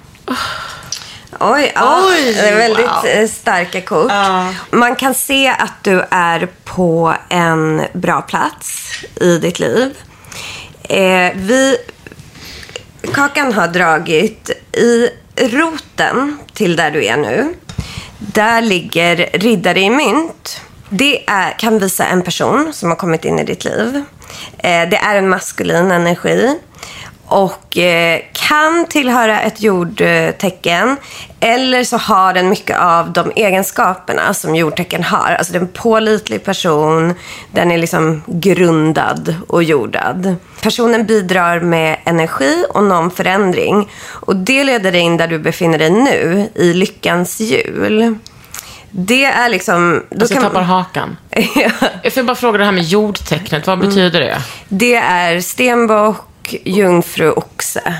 Oj, ja, Oj, det är väldigt wow. eh, starka kort. Ja. Man kan se att du är på en bra plats i ditt liv. Eh, vi, Kakan har dragit i roten till där du är nu. Där ligger riddare i mynt. Det är, kan visa en person som har kommit in i ditt liv. Eh, det är en maskulin energi och eh, kan tillhöra ett jordtecken. Eller så har den mycket av de egenskaperna som jordtecken har. Alltså det är en pålitlig person, den är liksom grundad och jordad. Personen bidrar med energi och någon förändring. Och det leder dig in där du befinner dig nu, i lyckans hjul. Det är liksom... Då Alltså, jag kan- tappar hakan. Ja. Jag får bara fråga det här med jordtecknet. Vad betyder det? Det är stenbock, jungfru, oxe.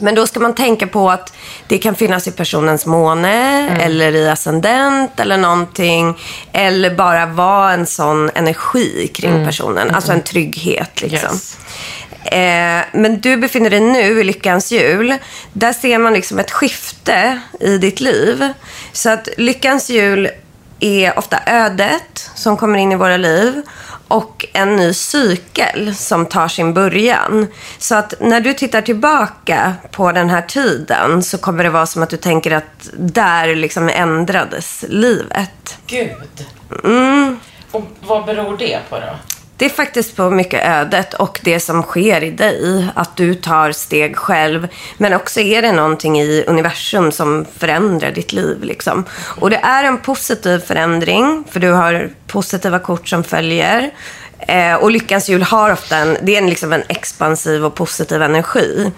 Men då ska man tänka på att det kan finnas i personens måne eller i ascendent eller någonting. Eller bara vara en sån energi kring personen. Alltså en trygghet liksom. Yes. Eh, men du befinner dig nu i lyckans hjul. Där ser man liksom ett skifte i ditt liv. Så att lyckans hjul är ofta ödet som kommer in i våra liv och en ny cykel som tar sin början. Så att när du tittar tillbaka på den här tiden så kommer det vara som att du tänker att där liksom ändrades livet. Gud. Och vad beror det på då? Det är faktiskt på mycket ödet och det som sker i dig. Att du tar steg själv. Men också är det någonting i universum som förändrar ditt liv. Liksom. Och det är en positiv förändring. För du har positiva kort som följer. Eh, och lyckans hjul har ofta en, det är en, liksom en expansiv och positiv energi.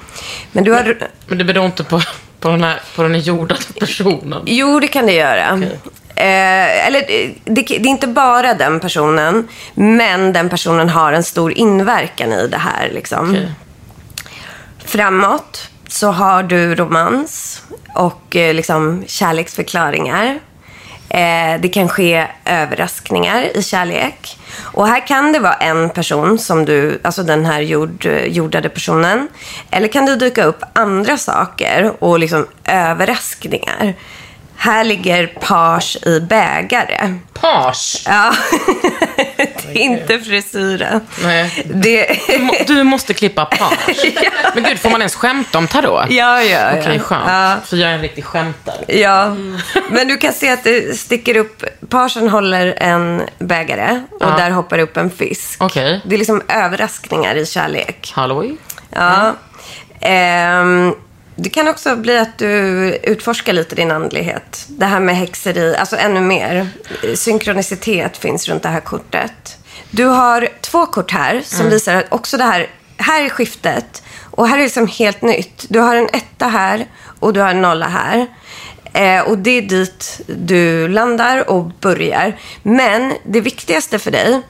Men du har... Men det beror inte på, på, den, här, på den här jordade personen. Jo, det kan det göra. Eh, eller eh, det, det är inte bara den personen, men den personen har en stor inverkan i det här. Liksom. Okej. Framåt så har du romans och eh, liksom kärleksförklaringar. Eh, det kan ske överraskningar i kärlek. Och här kan det vara en person som du, alltså den här jord, jordade personen. Eller kan det dyka upp andra saker och liksom överraskningar. Här ligger page i bägare. Page. Ja, det är inte frisyren. Nej. Det... Du må- Du måste klippa page. Men gud, får man ens skämta om tarot? Ja, ja, ja. Okej, skönt. Ja. För jag är en riktig skämtare. Ja, men du kan se att det sticker upp. Parsen håller en bägare och Ja. där hoppar upp en fisk. Okej. Det är liksom överraskningar i kärlek. Halloj? Ja. Ehm, det kan också bli att du utforskar lite din andlighet. Det här med häxeri, alltså ännu mer. Synkronicitet finns runt det här kortet. Du har två kort här som visar att också det här, här är skiftet. Och här är liksom helt nytt. Du har en etta här och du har en nolla här. Eh, och det är dit du landar och börjar. Men det viktigaste för dig,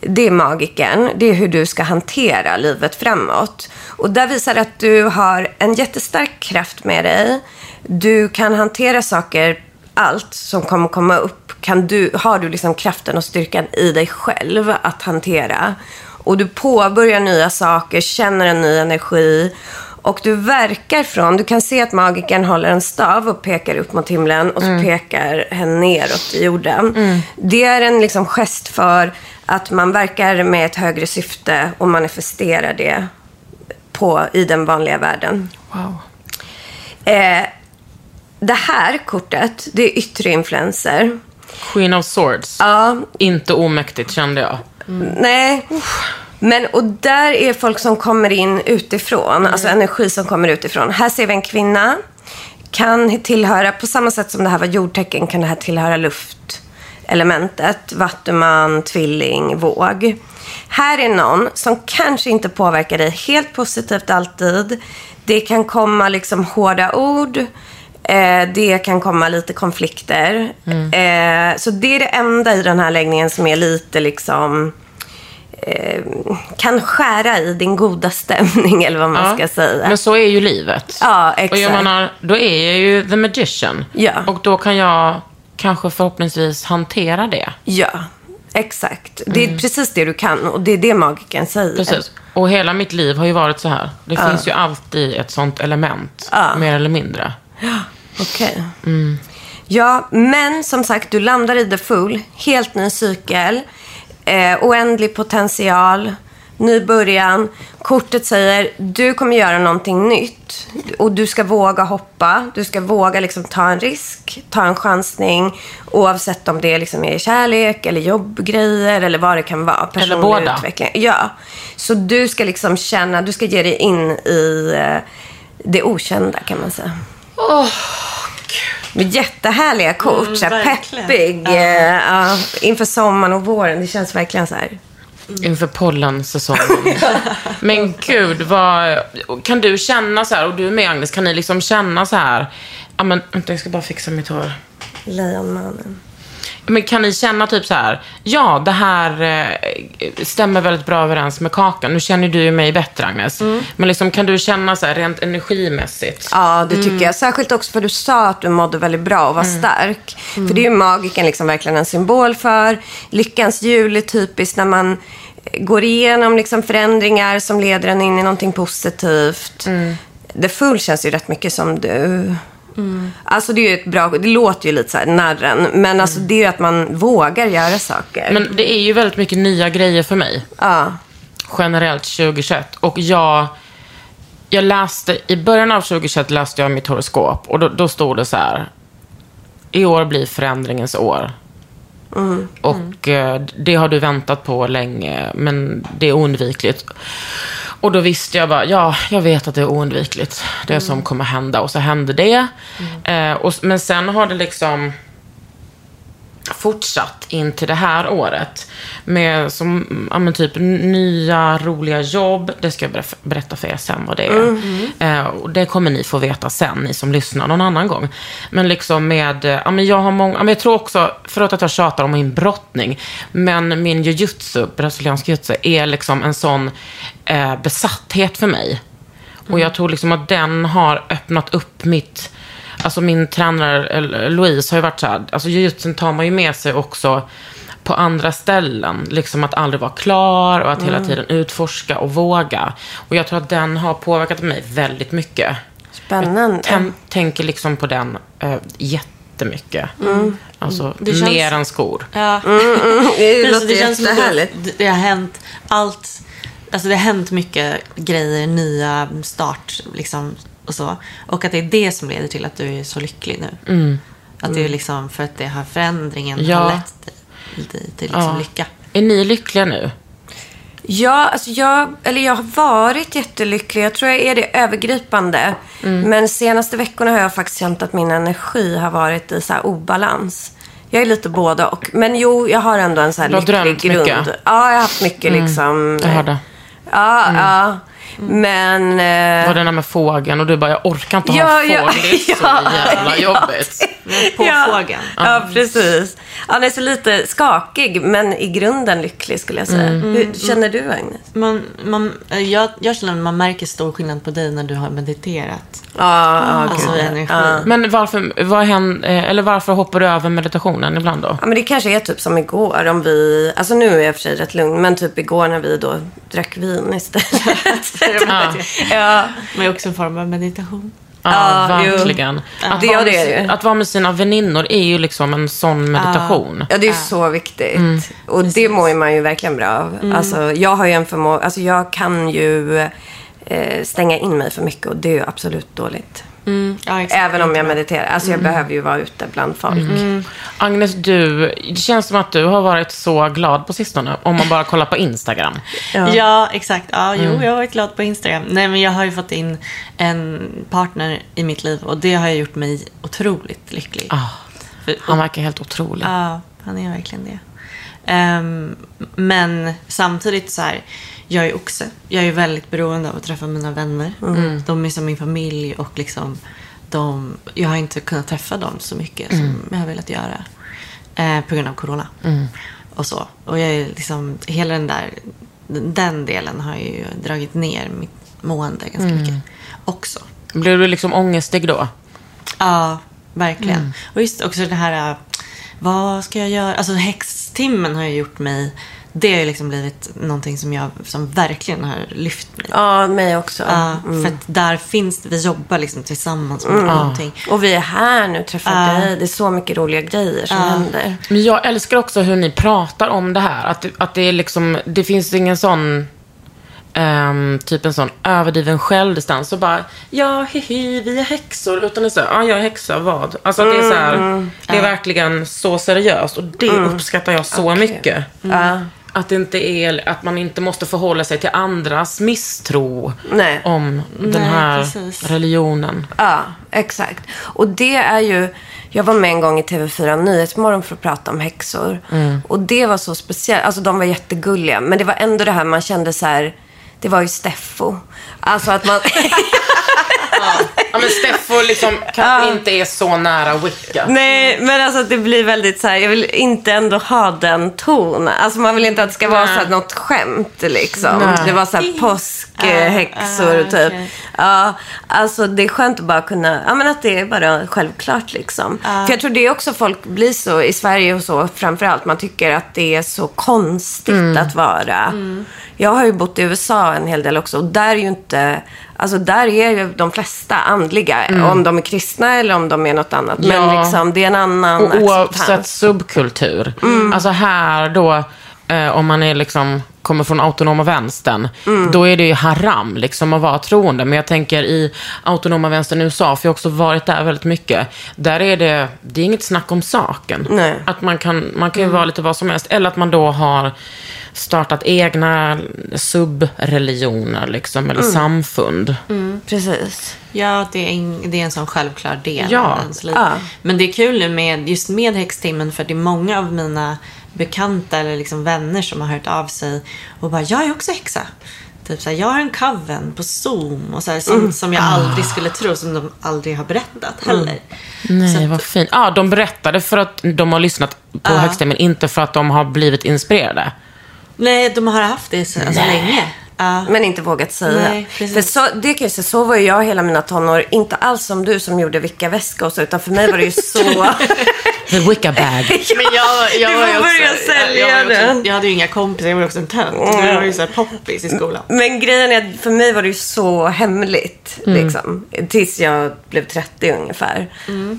det är magiken. Det är hur du ska hantera livet framåt. Och där visar det att du har en jättestark kraft med dig. Du kan hantera saker, allt som kommer komma upp. Kan du, har du liksom kraften och styrkan i dig själv att hantera. Och du påbörjar nya saker, känner en ny energi. Och du verkar från, du kan se att magiken håller en stav och pekar upp mot himlen och så pekar hen neråt i jorden. Det är en liksom gest för att man verkar med ett högre syfte och manifesterar det på, i den vanliga världen. Wow. Eh, det här kortet, det är yttre influenser. Queen of Swords. Ja, Inte omäktigt kände jag. Nej. Men, och där är folk som kommer in utifrån, alltså energi som kommer utifrån. Här ser vi en kvinna. Kan tillhöra, på samma sätt som det här var jordtecken, kan det här tillhöra luftelementet. Vattuman, tvilling, våg. Här är någon som kanske inte påverkar dig helt positivt alltid. Det kan komma liksom hårda ord. Eh, det kan komma lite konflikter. Eh, så det är det enda i den här läggningen som är lite liksom kan skära i din goda stämning eller vad man Ja, ska säga. Men så är ju livet. Ja, Och jag exakt. menar, då är jag ju the magician. Ja. Och då kan jag kanske förhoppningsvis hantera det. Ja, exakt. Det är precis det du kan och det är det magiken säger. Mm. Precis. Och hela mitt liv har ju varit så här. Det finns ju alltid ett sånt element, Ja. mer eller mindre. Okej. Mm. Ja, men som sagt, du landar i the full. Helt ny cykel. Eh, oändlig potential. Ny början. Kortet säger, du kommer göra någonting nytt. och du ska våga hoppa. Du ska våga liksom ta en risk, ta en chansning. Oavsett om det liksom är kärlek eller jobbgrejer eller vad det kan vara. Personlig Eller båda. Utveckling. Ja. Så du ska liksom känna, du ska ge dig in i eh, det okända kan man säga. Med jättehärliga kort. Mm, så peppig. ja, inför sommaren och våren. Det känns verkligen så här. Inför pollensäsongen. Men gud, vad... Kan du känna så här, och du med Agnes, kan ni liksom känna så här... Ja, men vänta, jag ska bara fixa mitt hår. Lejonmannen. Men kan ni känna typ så här, ja, det här eh, stämmer väldigt bra överens med kakan. Nu känner du mig bättre, Agnes. Men liksom, kan du känna så här, rent energimässigt? Ja, det tycker jag. Särskilt också för du sa att du mådde väldigt bra och var stark. För det är ju magiken liksom verkligen en symbol för. Lyckans hjul är typiskt när man går igenom liksom förändringar som leder en in i någonting positivt. The Fool känns ju rätt mycket som du. Alltså det är ju ett bra, det låter ju lite så här narren. Men alltså det är ju att man vågar göra saker. Men det är ju väldigt mycket nya grejer för mig. ja. generellt 2021. Och jag, jag läste, i början av 2021 läste jag mitt horoskop och då, då stod det så här. I år blir förändringens år. Och eh, det har du väntat på länge, men det är oundvikligt. Och då visste jag bara, ja, jag vet att det är oundvikligt. Det som kommer hända. Och så hände det. Eh, och, men sen har det liksom fortsatt in till det här året. Med som, ja, men typ nya roliga jobb. Det ska jag berätta för er sen vad det är. Eh, och det kommer ni få veta sen, ni som lyssnar någon annan gång. Men liksom med, ja men jag har många, ja, men jag tror också, förlåt att jag tjatar om min brottning, men min jujutsu, brasiliansk jujutsu, är liksom en sån eh, besatthet för mig. Och jag tror liksom att den har öppnat upp mitt... Alltså min tränare Louise har ju varit så här, alltså jujutsun tar man ju med sig också på andra ställen. Liksom att aldrig vara klar och att hela tiden utforska och våga. Och jag tror att den har påverkat mig väldigt mycket. Spännande. Tän- tänker liksom på den eh, jättemycket. Alltså Det känns- mer än skor. Ja. Det Precis, låter det känns som att jättehärligt. det, det har hänt allt. Alltså det har hänt mycket grejer, nya start liksom och så. Och att det är det som leder till att du är så lycklig nu. Att det är liksom för att det har förändringen Ja. har lett dig, dig till liksom Ja. lycka. Är ni lyckliga nu? Ja, alltså jag, eller jag har varit jättelycklig. Jag tror jag är det övergripande. Mm. Men senaste veckorna har jag faktiskt känt att min energi har varit i så här obalans. Jag är lite båda och. Men jo, jag har ändå en så här lycklig grund. mycket? Mm. Ja, jag har haft mycket liksom. Jag hörde. Ja, ja. Men... eh, var den där med fågeln och du bara, jag orkar inte Ja, ha en ja, fågel. Det är så ja. jävla jobbigt. På ja. fågeln. Ja, precis. Han är så lite skakig, men i grunden lycklig skulle jag säga. Mm. Hur känner du, Agnes? Man, man, jag, jag känner att man märker stor skillnad på dig när du har mediterat. Ja, ja, Alltså energi. Ja. Men varför, vad händer, eller varför hoppar du över meditationen ibland då? Ja, men det kanske är typ som igår om vi, alltså nu är jag för sig rätt lugn, men typ igår när vi då drack vin istället. Ja, ja. Men också en form av meditation. ja, jo. verkligen. Att, Det- vara det med, det ju. att vara med sina väninnor är ju liksom en sån meditation. ja, det är så viktigt. Mm. Och det mår ju man ju verkligen bra av. Alltså, jag har ju en förmåga, alltså jag kan ju eh, stänga in mig för mycket och det är ju absolut dåligt. Ja, exakt. Även om jag mediterar. Alltså jag behöver ju vara ute bland folk. Agnes, du, det känns som att du har varit så glad på sistone. Om man bara kollar på Instagram. Ja. exakt. Ja, jo, Mm. jag har varit glad på Instagram. Nej, men jag har ju fått in en partner i mitt liv och det har gjort mig otroligt lycklig. Ah, För- han verkar helt otrolig. Ja, han är verkligen det. Ehm, men samtidigt så här, jag är oxe. Jag är väldigt beroende av att träffa mina vänner. De är som min familj och liksom de, jag har inte kunnat träffa dem så mycket som jag har velat göra. Eh, på grund av corona. Och så. Och jag är liksom, hela den där, den delen har ju dragit ner mitt mående ganska mycket. Också. Blev du liksom ångestig då? Ja, verkligen. Mm. Och just också det här, äh, vad ska jag göra? Alltså häxtimmen har ju gjort mig, det har ju liksom blivit någonting som jag, som verkligen har lyft mig. Ja, mig också. Ja, För att där finns vi jobbar liksom tillsammans med någonting. Och vi är här nu, träffar Ja. dig. Det är så mycket roliga grejer som händer. Men jag älskar också hur ni pratar om det här. Att, det- att det är liksom, det finns ingen sån... ehm, typ en sån överdriven självdistans och bara, ja, hihi, vi är häxor. Utan det är så ja, jag är häxa, vad? Alltså att det är så här, det är verkligen så seriöst och det uppskattar jag så mycket. Att det inte är, att man inte måste förhålla sig till andras misstro Nej. om den Nej, här precis. religionen. Ja, exakt. Och det är ju... Jag var med en gång i TV4 Nyhetsmorgon för att prata om häxor. Och det var så speciellt. Alltså de var jättegulliga. Men det var ändå det här man kände så här... Det var ju Steffo. Alltså att man... Ja, men Steffo liksom kanske inte är så nära Wicca. Nej, men alltså det blir väldigt så här, jag vill inte ändå ha den tonen. Alltså man vill inte att det ska vara så här, något skämt liksom. Nej. Det var så här påskhäxor Ah, ah, typ. okej. Ja, alltså det är skönt att bara kunna, ja men att det är bara självklart liksom. För jag tror det är också folk blir så, i Sverige och så framförallt, man tycker att det är så konstigt att vara. Jag har ju bott i USA en hel del också och där är ju inte, alltså där är ju de flesta andliga. Om de är kristna eller om de är något annat. Men Ja. liksom det är en annan Och oavsett subkultur. Alltså här då, eh, om man är liksom, kommer från autonoma vänstern, då är det ju haram liksom att vara troende. Men jag tänker i autonoma vänstern i USA, för jag har också varit där väldigt mycket, där är det, det är inget snack om saken. Nej. Att man kan, man kan ju vara lite vad som helst. Eller att man då har startat egna subreligioner liksom, eller samfund. Precis. Ja, det är, en, det är en sån självklar del Ja. av ens liv. Ja. Men det är kul nu med, just med häxtimmen för det är många av mina bekanta eller liksom vänner som har hört av sig och bara, jag är också häxa. Typ såhär, jag har en coven på Zoom och så här, sånt Mm. som jag aldrig skulle tro, som de aldrig har berättat heller. Nej, Så att- vad fint. Ja, de berättade för att de har lyssnat på Ja. högstämmen, inte för att de har blivit inspirerade. Nej, de har haft det så alltså, länge. Ja. Men inte vågat säga. Nej, för så, det kan jag så var jag hela mina tonår. Inte alls som du som gjorde vilka väska och så, utan för mig var det ju så... The Wicca bag. Men jag, jag Du var får ju också, börja sälja jag, jag, var också, jag hade ju inga kompisar, jag var också en tönt. Du var ju såhär poppis i skolan. Men grejen är att för mig var det ju så hemligt. Liksom, tills jag blev 30 ungefär.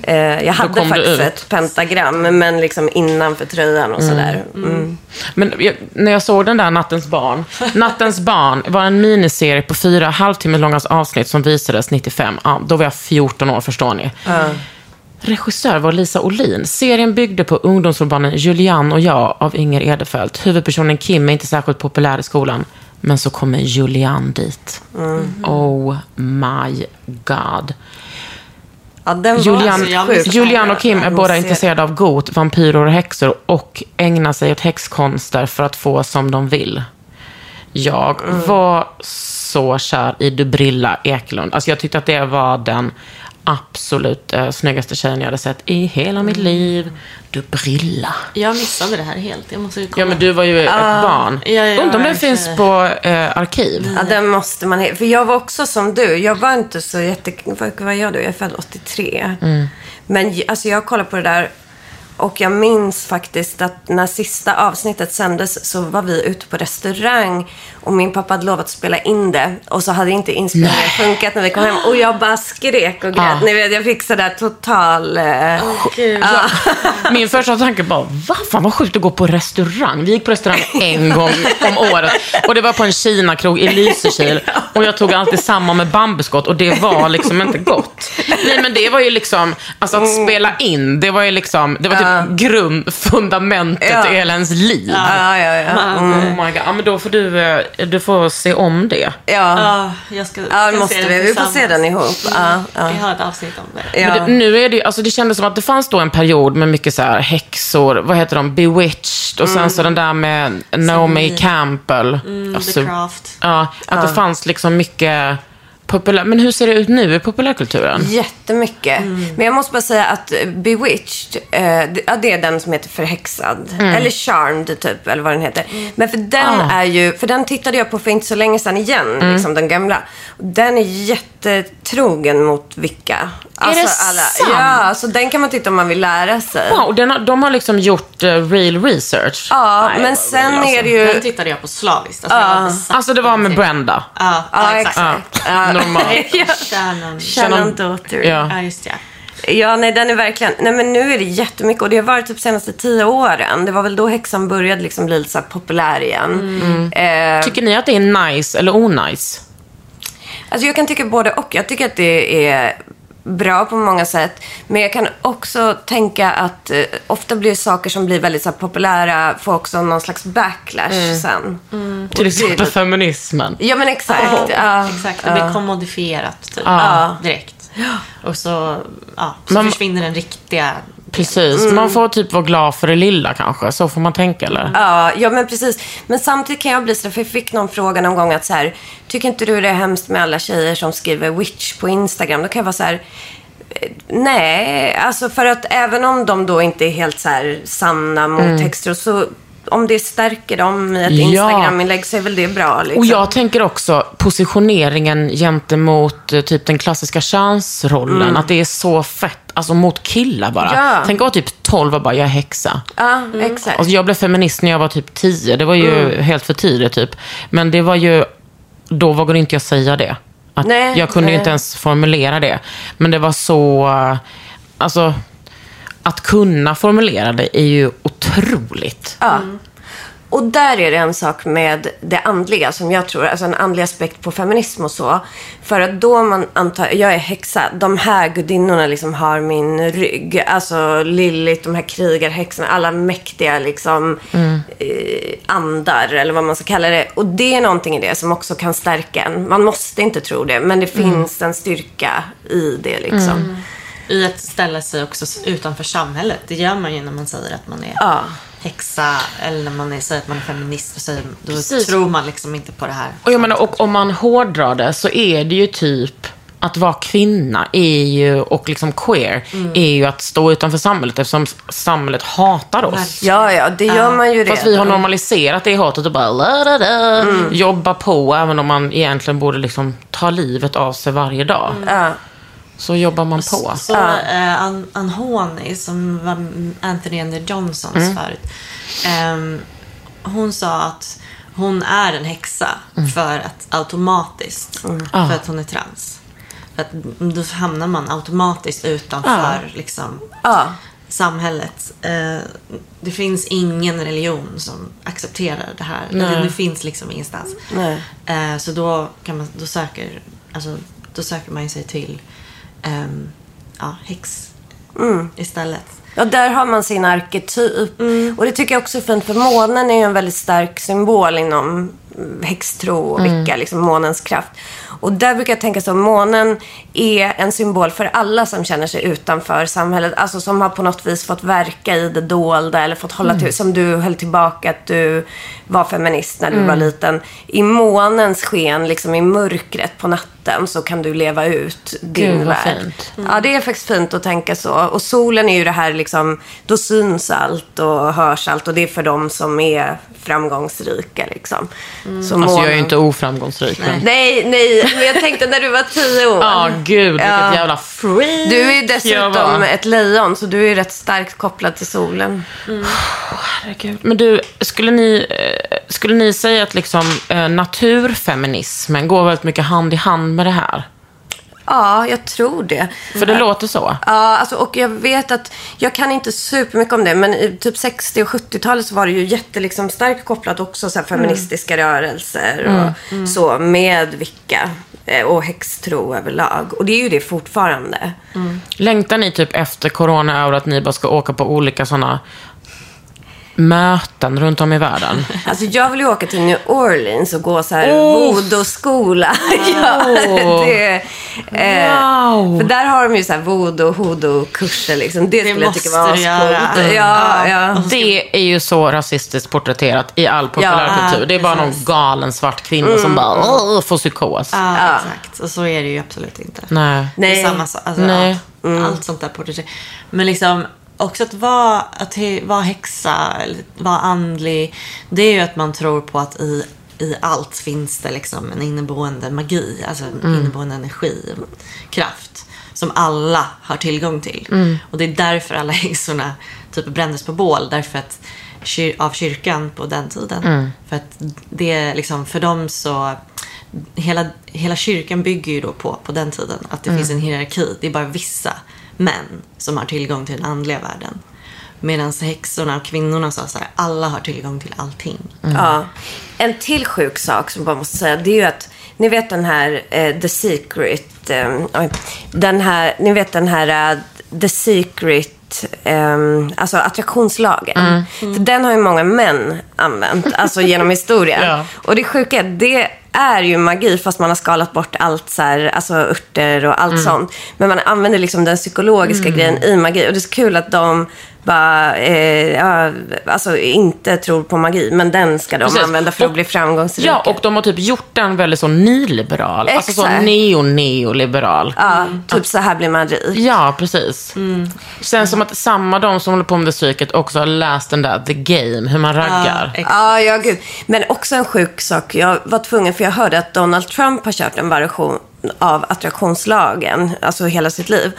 Eh, jag hade faktiskt ett pentagram, men liksom innanför tröjan och sådär. Mm. Men jag, när jag såg den där Nattens barn. Nattens barn var en miniserie på fyra halvtimmar långa avsnitt som visades 95. Ja, då var jag 14 år, förstår ni. Regissör var Lisa Olin. Serien byggde på ungdomsromanen Julian och jag av Inger Edefelt. Huvudpersonen Kim är inte särskilt populär i skolan. Men så kommer Julian dit. Oh my god. Ja, Julian, Julian och Kim är båda intresserade av got, vampyrer och häxor och ägnar sig åt häxkonster för att få som de vill. Jag var så kär i Dubrilla Ekelund. Alltså jag tyckte att det var den absolut eh, snyggaste tjejen jag hade sett i hela mitt liv. Dubrilla. Jag missade det här helt. Jag måste ju kolla. Ja, men du var ju ett barn. ja, ja, Undrar om den verkligen. finns på eh, arkiv. Ja, den måste man För jag var också som du. Jag var inte så jätte... Vad är jag då? Jag är född 83. Men j- alltså jag kollade på det där och jag minns faktiskt att när sista avsnittet sändes så var vi ute på restaurang och min pappa hade lovat att spela in det och så hade inte inspelningen funkat när vi kom hem och jag bara skrek och grät. Ah. Ni vet, jag fick sådär total... Eh, ja. Min första tanke var, va? Fan vad sjukt att gå på restaurang. Vi gick på restaurang en gång om året. Och det var på en Kina-krog i Lysekil. Och jag tog alltid samma med bambuskott och det var liksom inte gott. Nej men det var ju liksom, alltså att spela in, det var ju liksom, det var typ grund, fundamentet Ja. i hela ens liv. ja, ja, ja. Oh my God. Ja men då får du, eh, du får se om det. Ja, Ja, jag ska, ja det ska måste se vi. den Vi får se den ihop. Ja, ja. Vi har ett avsnitt om det. Ja. Men det, nu är det alltså det kändes som att det fanns då en period med mycket så här häxor, vad heter de, Bewitched och sen så den där med Naomi Campbell. Mm, Alltså, The Craft. Ja, att det fanns liksom mycket populär... Men hur ser det ut nu i populärkulturen? Jättemycket. Mm. Men jag måste bara säga att eh, Bewitched, eh, det, ja, det är den som heter Förhäxad. Mm. Eller Charmed typ, eller vad den heter. Men för den Ah. är ju, för den tittade jag på för inte så länge sedan igen, Mm. liksom den gamla. Den är jättetrogen mot Vicka. Alltså, det sant? Ja, alltså den kan man titta om man vill lära sig. Wow, den har, de har liksom gjort eh, real research. Ja, Nej, men sen är alltså. det ju... Den tittade jag på slaviskt. Alltså, jag var besatt Alltså det var med Brenda. Ja, Ja, exakt. exakt. Ja. Normalt. Ja. Shannon. Shannon Daughter. Ja. Ja, just det. Ja, nej den är verkligen... Nej men nu är det jättemycket och det har varit typ senaste tio åren. Det var väl då häxan började liksom bli lite så här populär igen. Eh, Tycker ni att det är nice eller onajs? Alltså jag kan tycka både och. Jag tycker att det är bra på många sätt. Men jag kan också tänka att eh, ofta blir saker som blir väldigt så här, populära får också någon slags backlash sen. Till det- exempel feminismen. Ja men exakt. Ja, Exakt, det blir kommodifierat typ, Ja. direkt. Och så, ja, så Men- försvinner den riktiga... Precis. Man får typ vara glad för det lilla kanske. Så får man tänka eller? Ja, ja, men precis. Men samtidigt kan jag bli så för jag fick någon fråga någon gång att så här, tycker inte du det är hemskt med alla tjejer som skriver witch på Instagram? Då kan jag vara så här, eh, nej, alltså för att även om de då inte är helt så här sanna mottexter så om det stärker dem i ett Ja. Instagram-inlägg så är väl det bra liksom. Och jag tänker också positioneringen gentemot eh, typ den klassiska könsrollen. Att det är så fett. Alltså mot killar bara. Ja. Tänk att vara typ 12 och bara, jag är häxa. Ja, exakt. Alltså jag blev feminist när jag var typ 10. Det var ju helt för tidigt typ. Men det var ju, då vågade inte jag säga det. Att Nej, jag kunde nej. inte ens formulera det. Men det var så, alltså, att kunna formulera det är ju otroligt. Ja. Och där är det en sak med det andliga som jag tror, alltså en andlig aspekt på feminism och så. För att då man antar, jag är häxa, de här gudinnorna liksom har min rygg. Alltså Lilith, de här krigarhäxorna, alla mäktiga liksom eh, andar eller vad man ska kalla det. Och det är någonting i det som också kan stärka en. Man måste inte tro det, men det finns en styrka i det liksom. I att ställa sig också utanför samhället. Det gör man ju när man säger att man är Ja. Häxa eller när man är, säger att man är feminist. Säger, då Precis. tror man liksom inte på det här. Och jag menar, och om man hårdrar det så är det ju typ att vara kvinna är ju, och liksom queer är ju att stå utanför samhället eftersom samhället hatar oss. Ja, ja, det gör man ju redan. Fast vi har normaliserat det hatet och bara la, la, la, jobba på även om man egentligen borde liksom ta livet av sig varje dag. Ja. Så jobbar man på. Så eh, An- Anhoni, som var Anthony and the Johnsons Mm. förut. ehm, hon sa att hon är en häxa Mm. för att automatiskt. Ah. För att hon är trans. För att då hamnar man automatiskt utanför liksom, Ja. samhället. Eh, det finns ingen religion som accepterar det här. Det, det finns liksom ingenstans. Nej. Eh, så då, kan man, då, söker, alltså, då söker man sig till ehm, ja, häx istället. Ja, där har man sin arketyp. Och det tycker jag också är fint, för månen är ju en väldigt stark symbol inom mm, häxtro och Wicca, liksom månens kraft. Och där brukar jag tänka så, månen är en symbol för alla som känner sig utanför samhället. Alltså som har på något vis fått verka i det dolda eller fått hålla till, som du höll tillbaka att du var feminist när du var liten. I månens sken, liksom i mörkret på natten, så kan du leva ut din Gud, vad värld. fint. Ja, det är faktiskt fint att tänka så. Och solen är ju det här liksom, då syns allt och hörs allt och det är för dem som är framgångsrika liksom. Så Alltså jag är månen- ju inte oframgångsrik. Men... Nej, nej, men jag tänkte när du var tio år. Ja, gud vilket Ja. jävla freak Du är ju dessutom ett lejon, så du är ju rätt starkt kopplad till solen. Herregud. Men du, skulle ni, eh, skulle ni säga att liksom, eh, naturfeminismen går väldigt mycket hand i hand med det här? Ja, jag tror det. För det låter så. Ja, alltså, och jag vet att, jag kan inte supermycket om det, men i typ 60 och 70-talet så var det ju jätte, liksom, starkt kopplat också så här, feministiska rörelser och så med Wicca eh, och häxtro överlag. Och det är ju det fortfarande. Längtar ni typ efter corona över att ni bara ska åka på olika sådana möten runt om i världen? Alltså jag vill ju åka till New Orleans och gå så här Oh. voodoo-skola. ja, det, eh, Wow. För där har de ju så här voodoo hoodoo-kurser liksom. Det, skulle jag tycka var ascoolt. Mm. Ja, ja. Det är ju så rasistiskt porträtterat i all populärkultur. Ja, det är bara någon galen svart kvinna som bara får psykos. Ja, Ja. exakt. Och så är det ju absolut inte. Nej. Det är Nej. samma sak. Alltså, Nej. Allt, allt sånt där porträtt. Men liksom också att vara, att vara häxa, eller vara andlig. Det är ju att man tror på att i, i allt finns det liksom en inneboende magi. Alltså en inneboende energi, kraft. Som alla har tillgång till. Och det är därför alla häxorna typ brändes på bål. Därför att av kyrkan på den tiden. För att det är liksom, för dem så hela, hela kyrkan bygger ju då på, på den tiden, att det finns en hierarki. Det är bara vissa män som har tillgång till den andliga världen. Medan häxorna och kvinnorna sa så här, alla har tillgång till allting. Ja. En till sjuk sak som jag bara måste säga, det är ju att ni vet den här eh, The Secret, eh, den här, ni vet den här eh, The Secret, eh, alltså attraktionslagen. För den har ju många män använt, alltså genom historien. Ja. Och det sjuka är, det är ju magi fast man har skalat bort allt så här, alltså örter och allt sånt. Men man använder liksom den psykologiska grejen i magi. Och det är så kul att de bara, eh, ja, alltså inte tror på magi. Men den ska de Precis. använda för att Och- bli framgångsrika. Ja, och de har typ gjort den väldigt så nyliberal. Alltså så Exakt. neo-neoliberal. Ja, typ så här blir man rik. Ja, precis. Känns som att samma de som håller på med det psyket också har läst den där The Game, hur man raggar. ex- Ja, ja, gud. Men också en sjuk sak. Jag var tvungen, för jag hörde att Donald Trump har kört en variation av attraktionslagen, alltså hela sitt liv.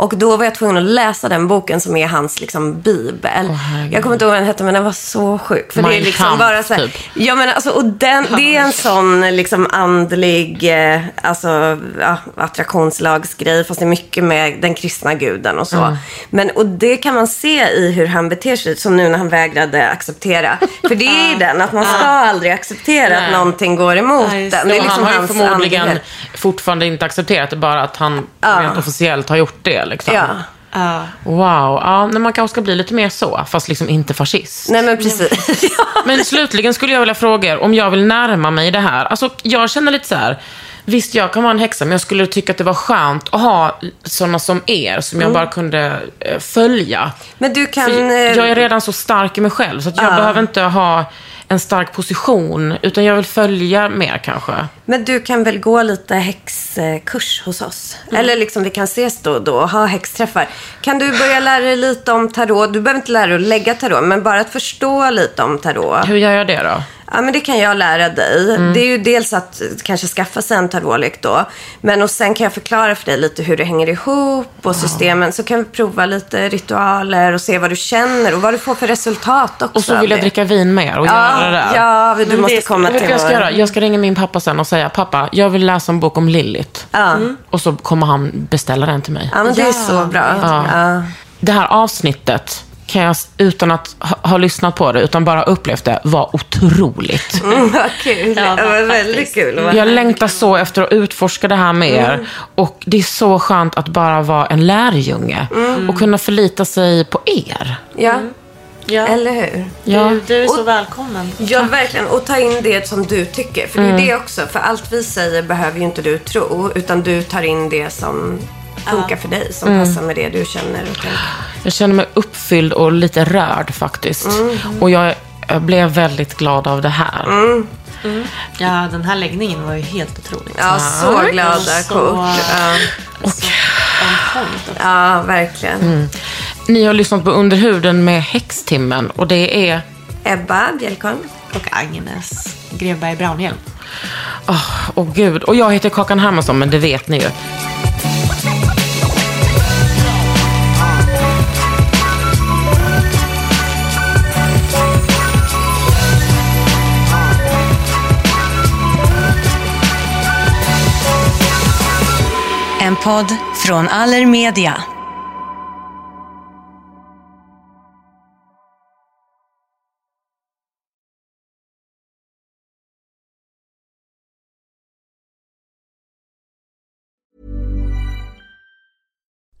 Och då var jag tvungen att läsa den boken som är hans liksom, bibel. herregud. jag kommer inte ihåg vad den hette, men den var så sjuk. För det är liksom Kampf, bara så här, typ. Ja, men alltså, och den, det är en sån liksom andlig, eh, alltså ja, attraktionslagsgrej, fast det är mycket med den kristna guden och så. Mm. Men, och det kan man se i hur han beter sig, som nu när han vägrade acceptera. För det är ju den, att man ska aldrig acceptera att Nej. någon går emot Ja, den. det. Är liksom han har ju förmodligen andlighet. fortfarande inte accepterat det, bara att han rent officiellt har gjort det. Liksom. Ja, Ja. Wow, ja, men man kanske ska bli lite mer så, fast liksom inte fascist. nej men precis. Men slutligen skulle jag vilja fråga er om jag vill närma mig det här. Alltså, jag känner lite så här. Visst, jag kan vara en häxa, men jag skulle tycka att det var skönt att ha sådana som er, som jag bara kunde eh, följa. Men du kan... För eh, jag är redan så stark i mig själv, så jag behöver inte ha en stark position, utan jag vill följa mer kanske. Men du kan väl gå lite häxkurs hos oss? Eller liksom vi kan ses då och då och ha häxträffar. Kan du börja lära dig lite om tarot? Du behöver inte lära dig att lägga tarot, men bara att förstå lite om tarot. Hur gör jag det då? Ja, men det kan jag lära dig. Det är ju dels att kanske skaffa sig en tarotlek då. Men och sen kan jag förklara för dig lite hur det hänger ihop och systemen. Så kan vi prova lite ritualer och se vad du känner och vad du får för resultat också. Och så vill jag det. dricka vin mer och göra det där. Ja, ja, du måste det komma till jag ska göra? Jag ska ringa min pappa sen och säga, pappa, jag vill läsa en bok om Lilith. Ja. Och så kommer han beställa den till mig. ja, men det är så bra. Ja. Ja. Det här avsnittet kan jag, utan att ha, ha lyssnat på det, utan bara upplevt det, var otroligt. Mm, vad kul. Ja, det var faktiskt. väldigt kul. vara Jag längtar så efter att utforska det här med er. Och det är så skönt att bara vara en lärjunge. Och kunna förlita sig på er. Ja, Ja. eller hur? Ja. Du, du är så Och- välkommen. Ja, verkligen. Och ta in det som du tycker. För det Mm. är det också. För allt vi säger behöver ju inte du tro. Utan du tar in det som funkar för dig. Som Mm. passar med det du känner och tänker. Jag känner mig uppfylld och lite rörd faktiskt. Och jag, jag blev väldigt glad av det här. Ja, den här läggningen var ju helt otrolig. Ja, så glada Så- kort. Ja, Så on point också. ja verkligen. Mm. Ni har lyssnat på Under huden med Häxtimmen. Och det är... Ebba Bjelkholm. Och Agnes Grevberg Braunhielm. Åh åh, gud. Och jag heter Kakan Hermansson, men det vet ni ju. Podd från Allermedia.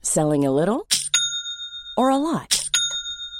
Selling a little or a lot?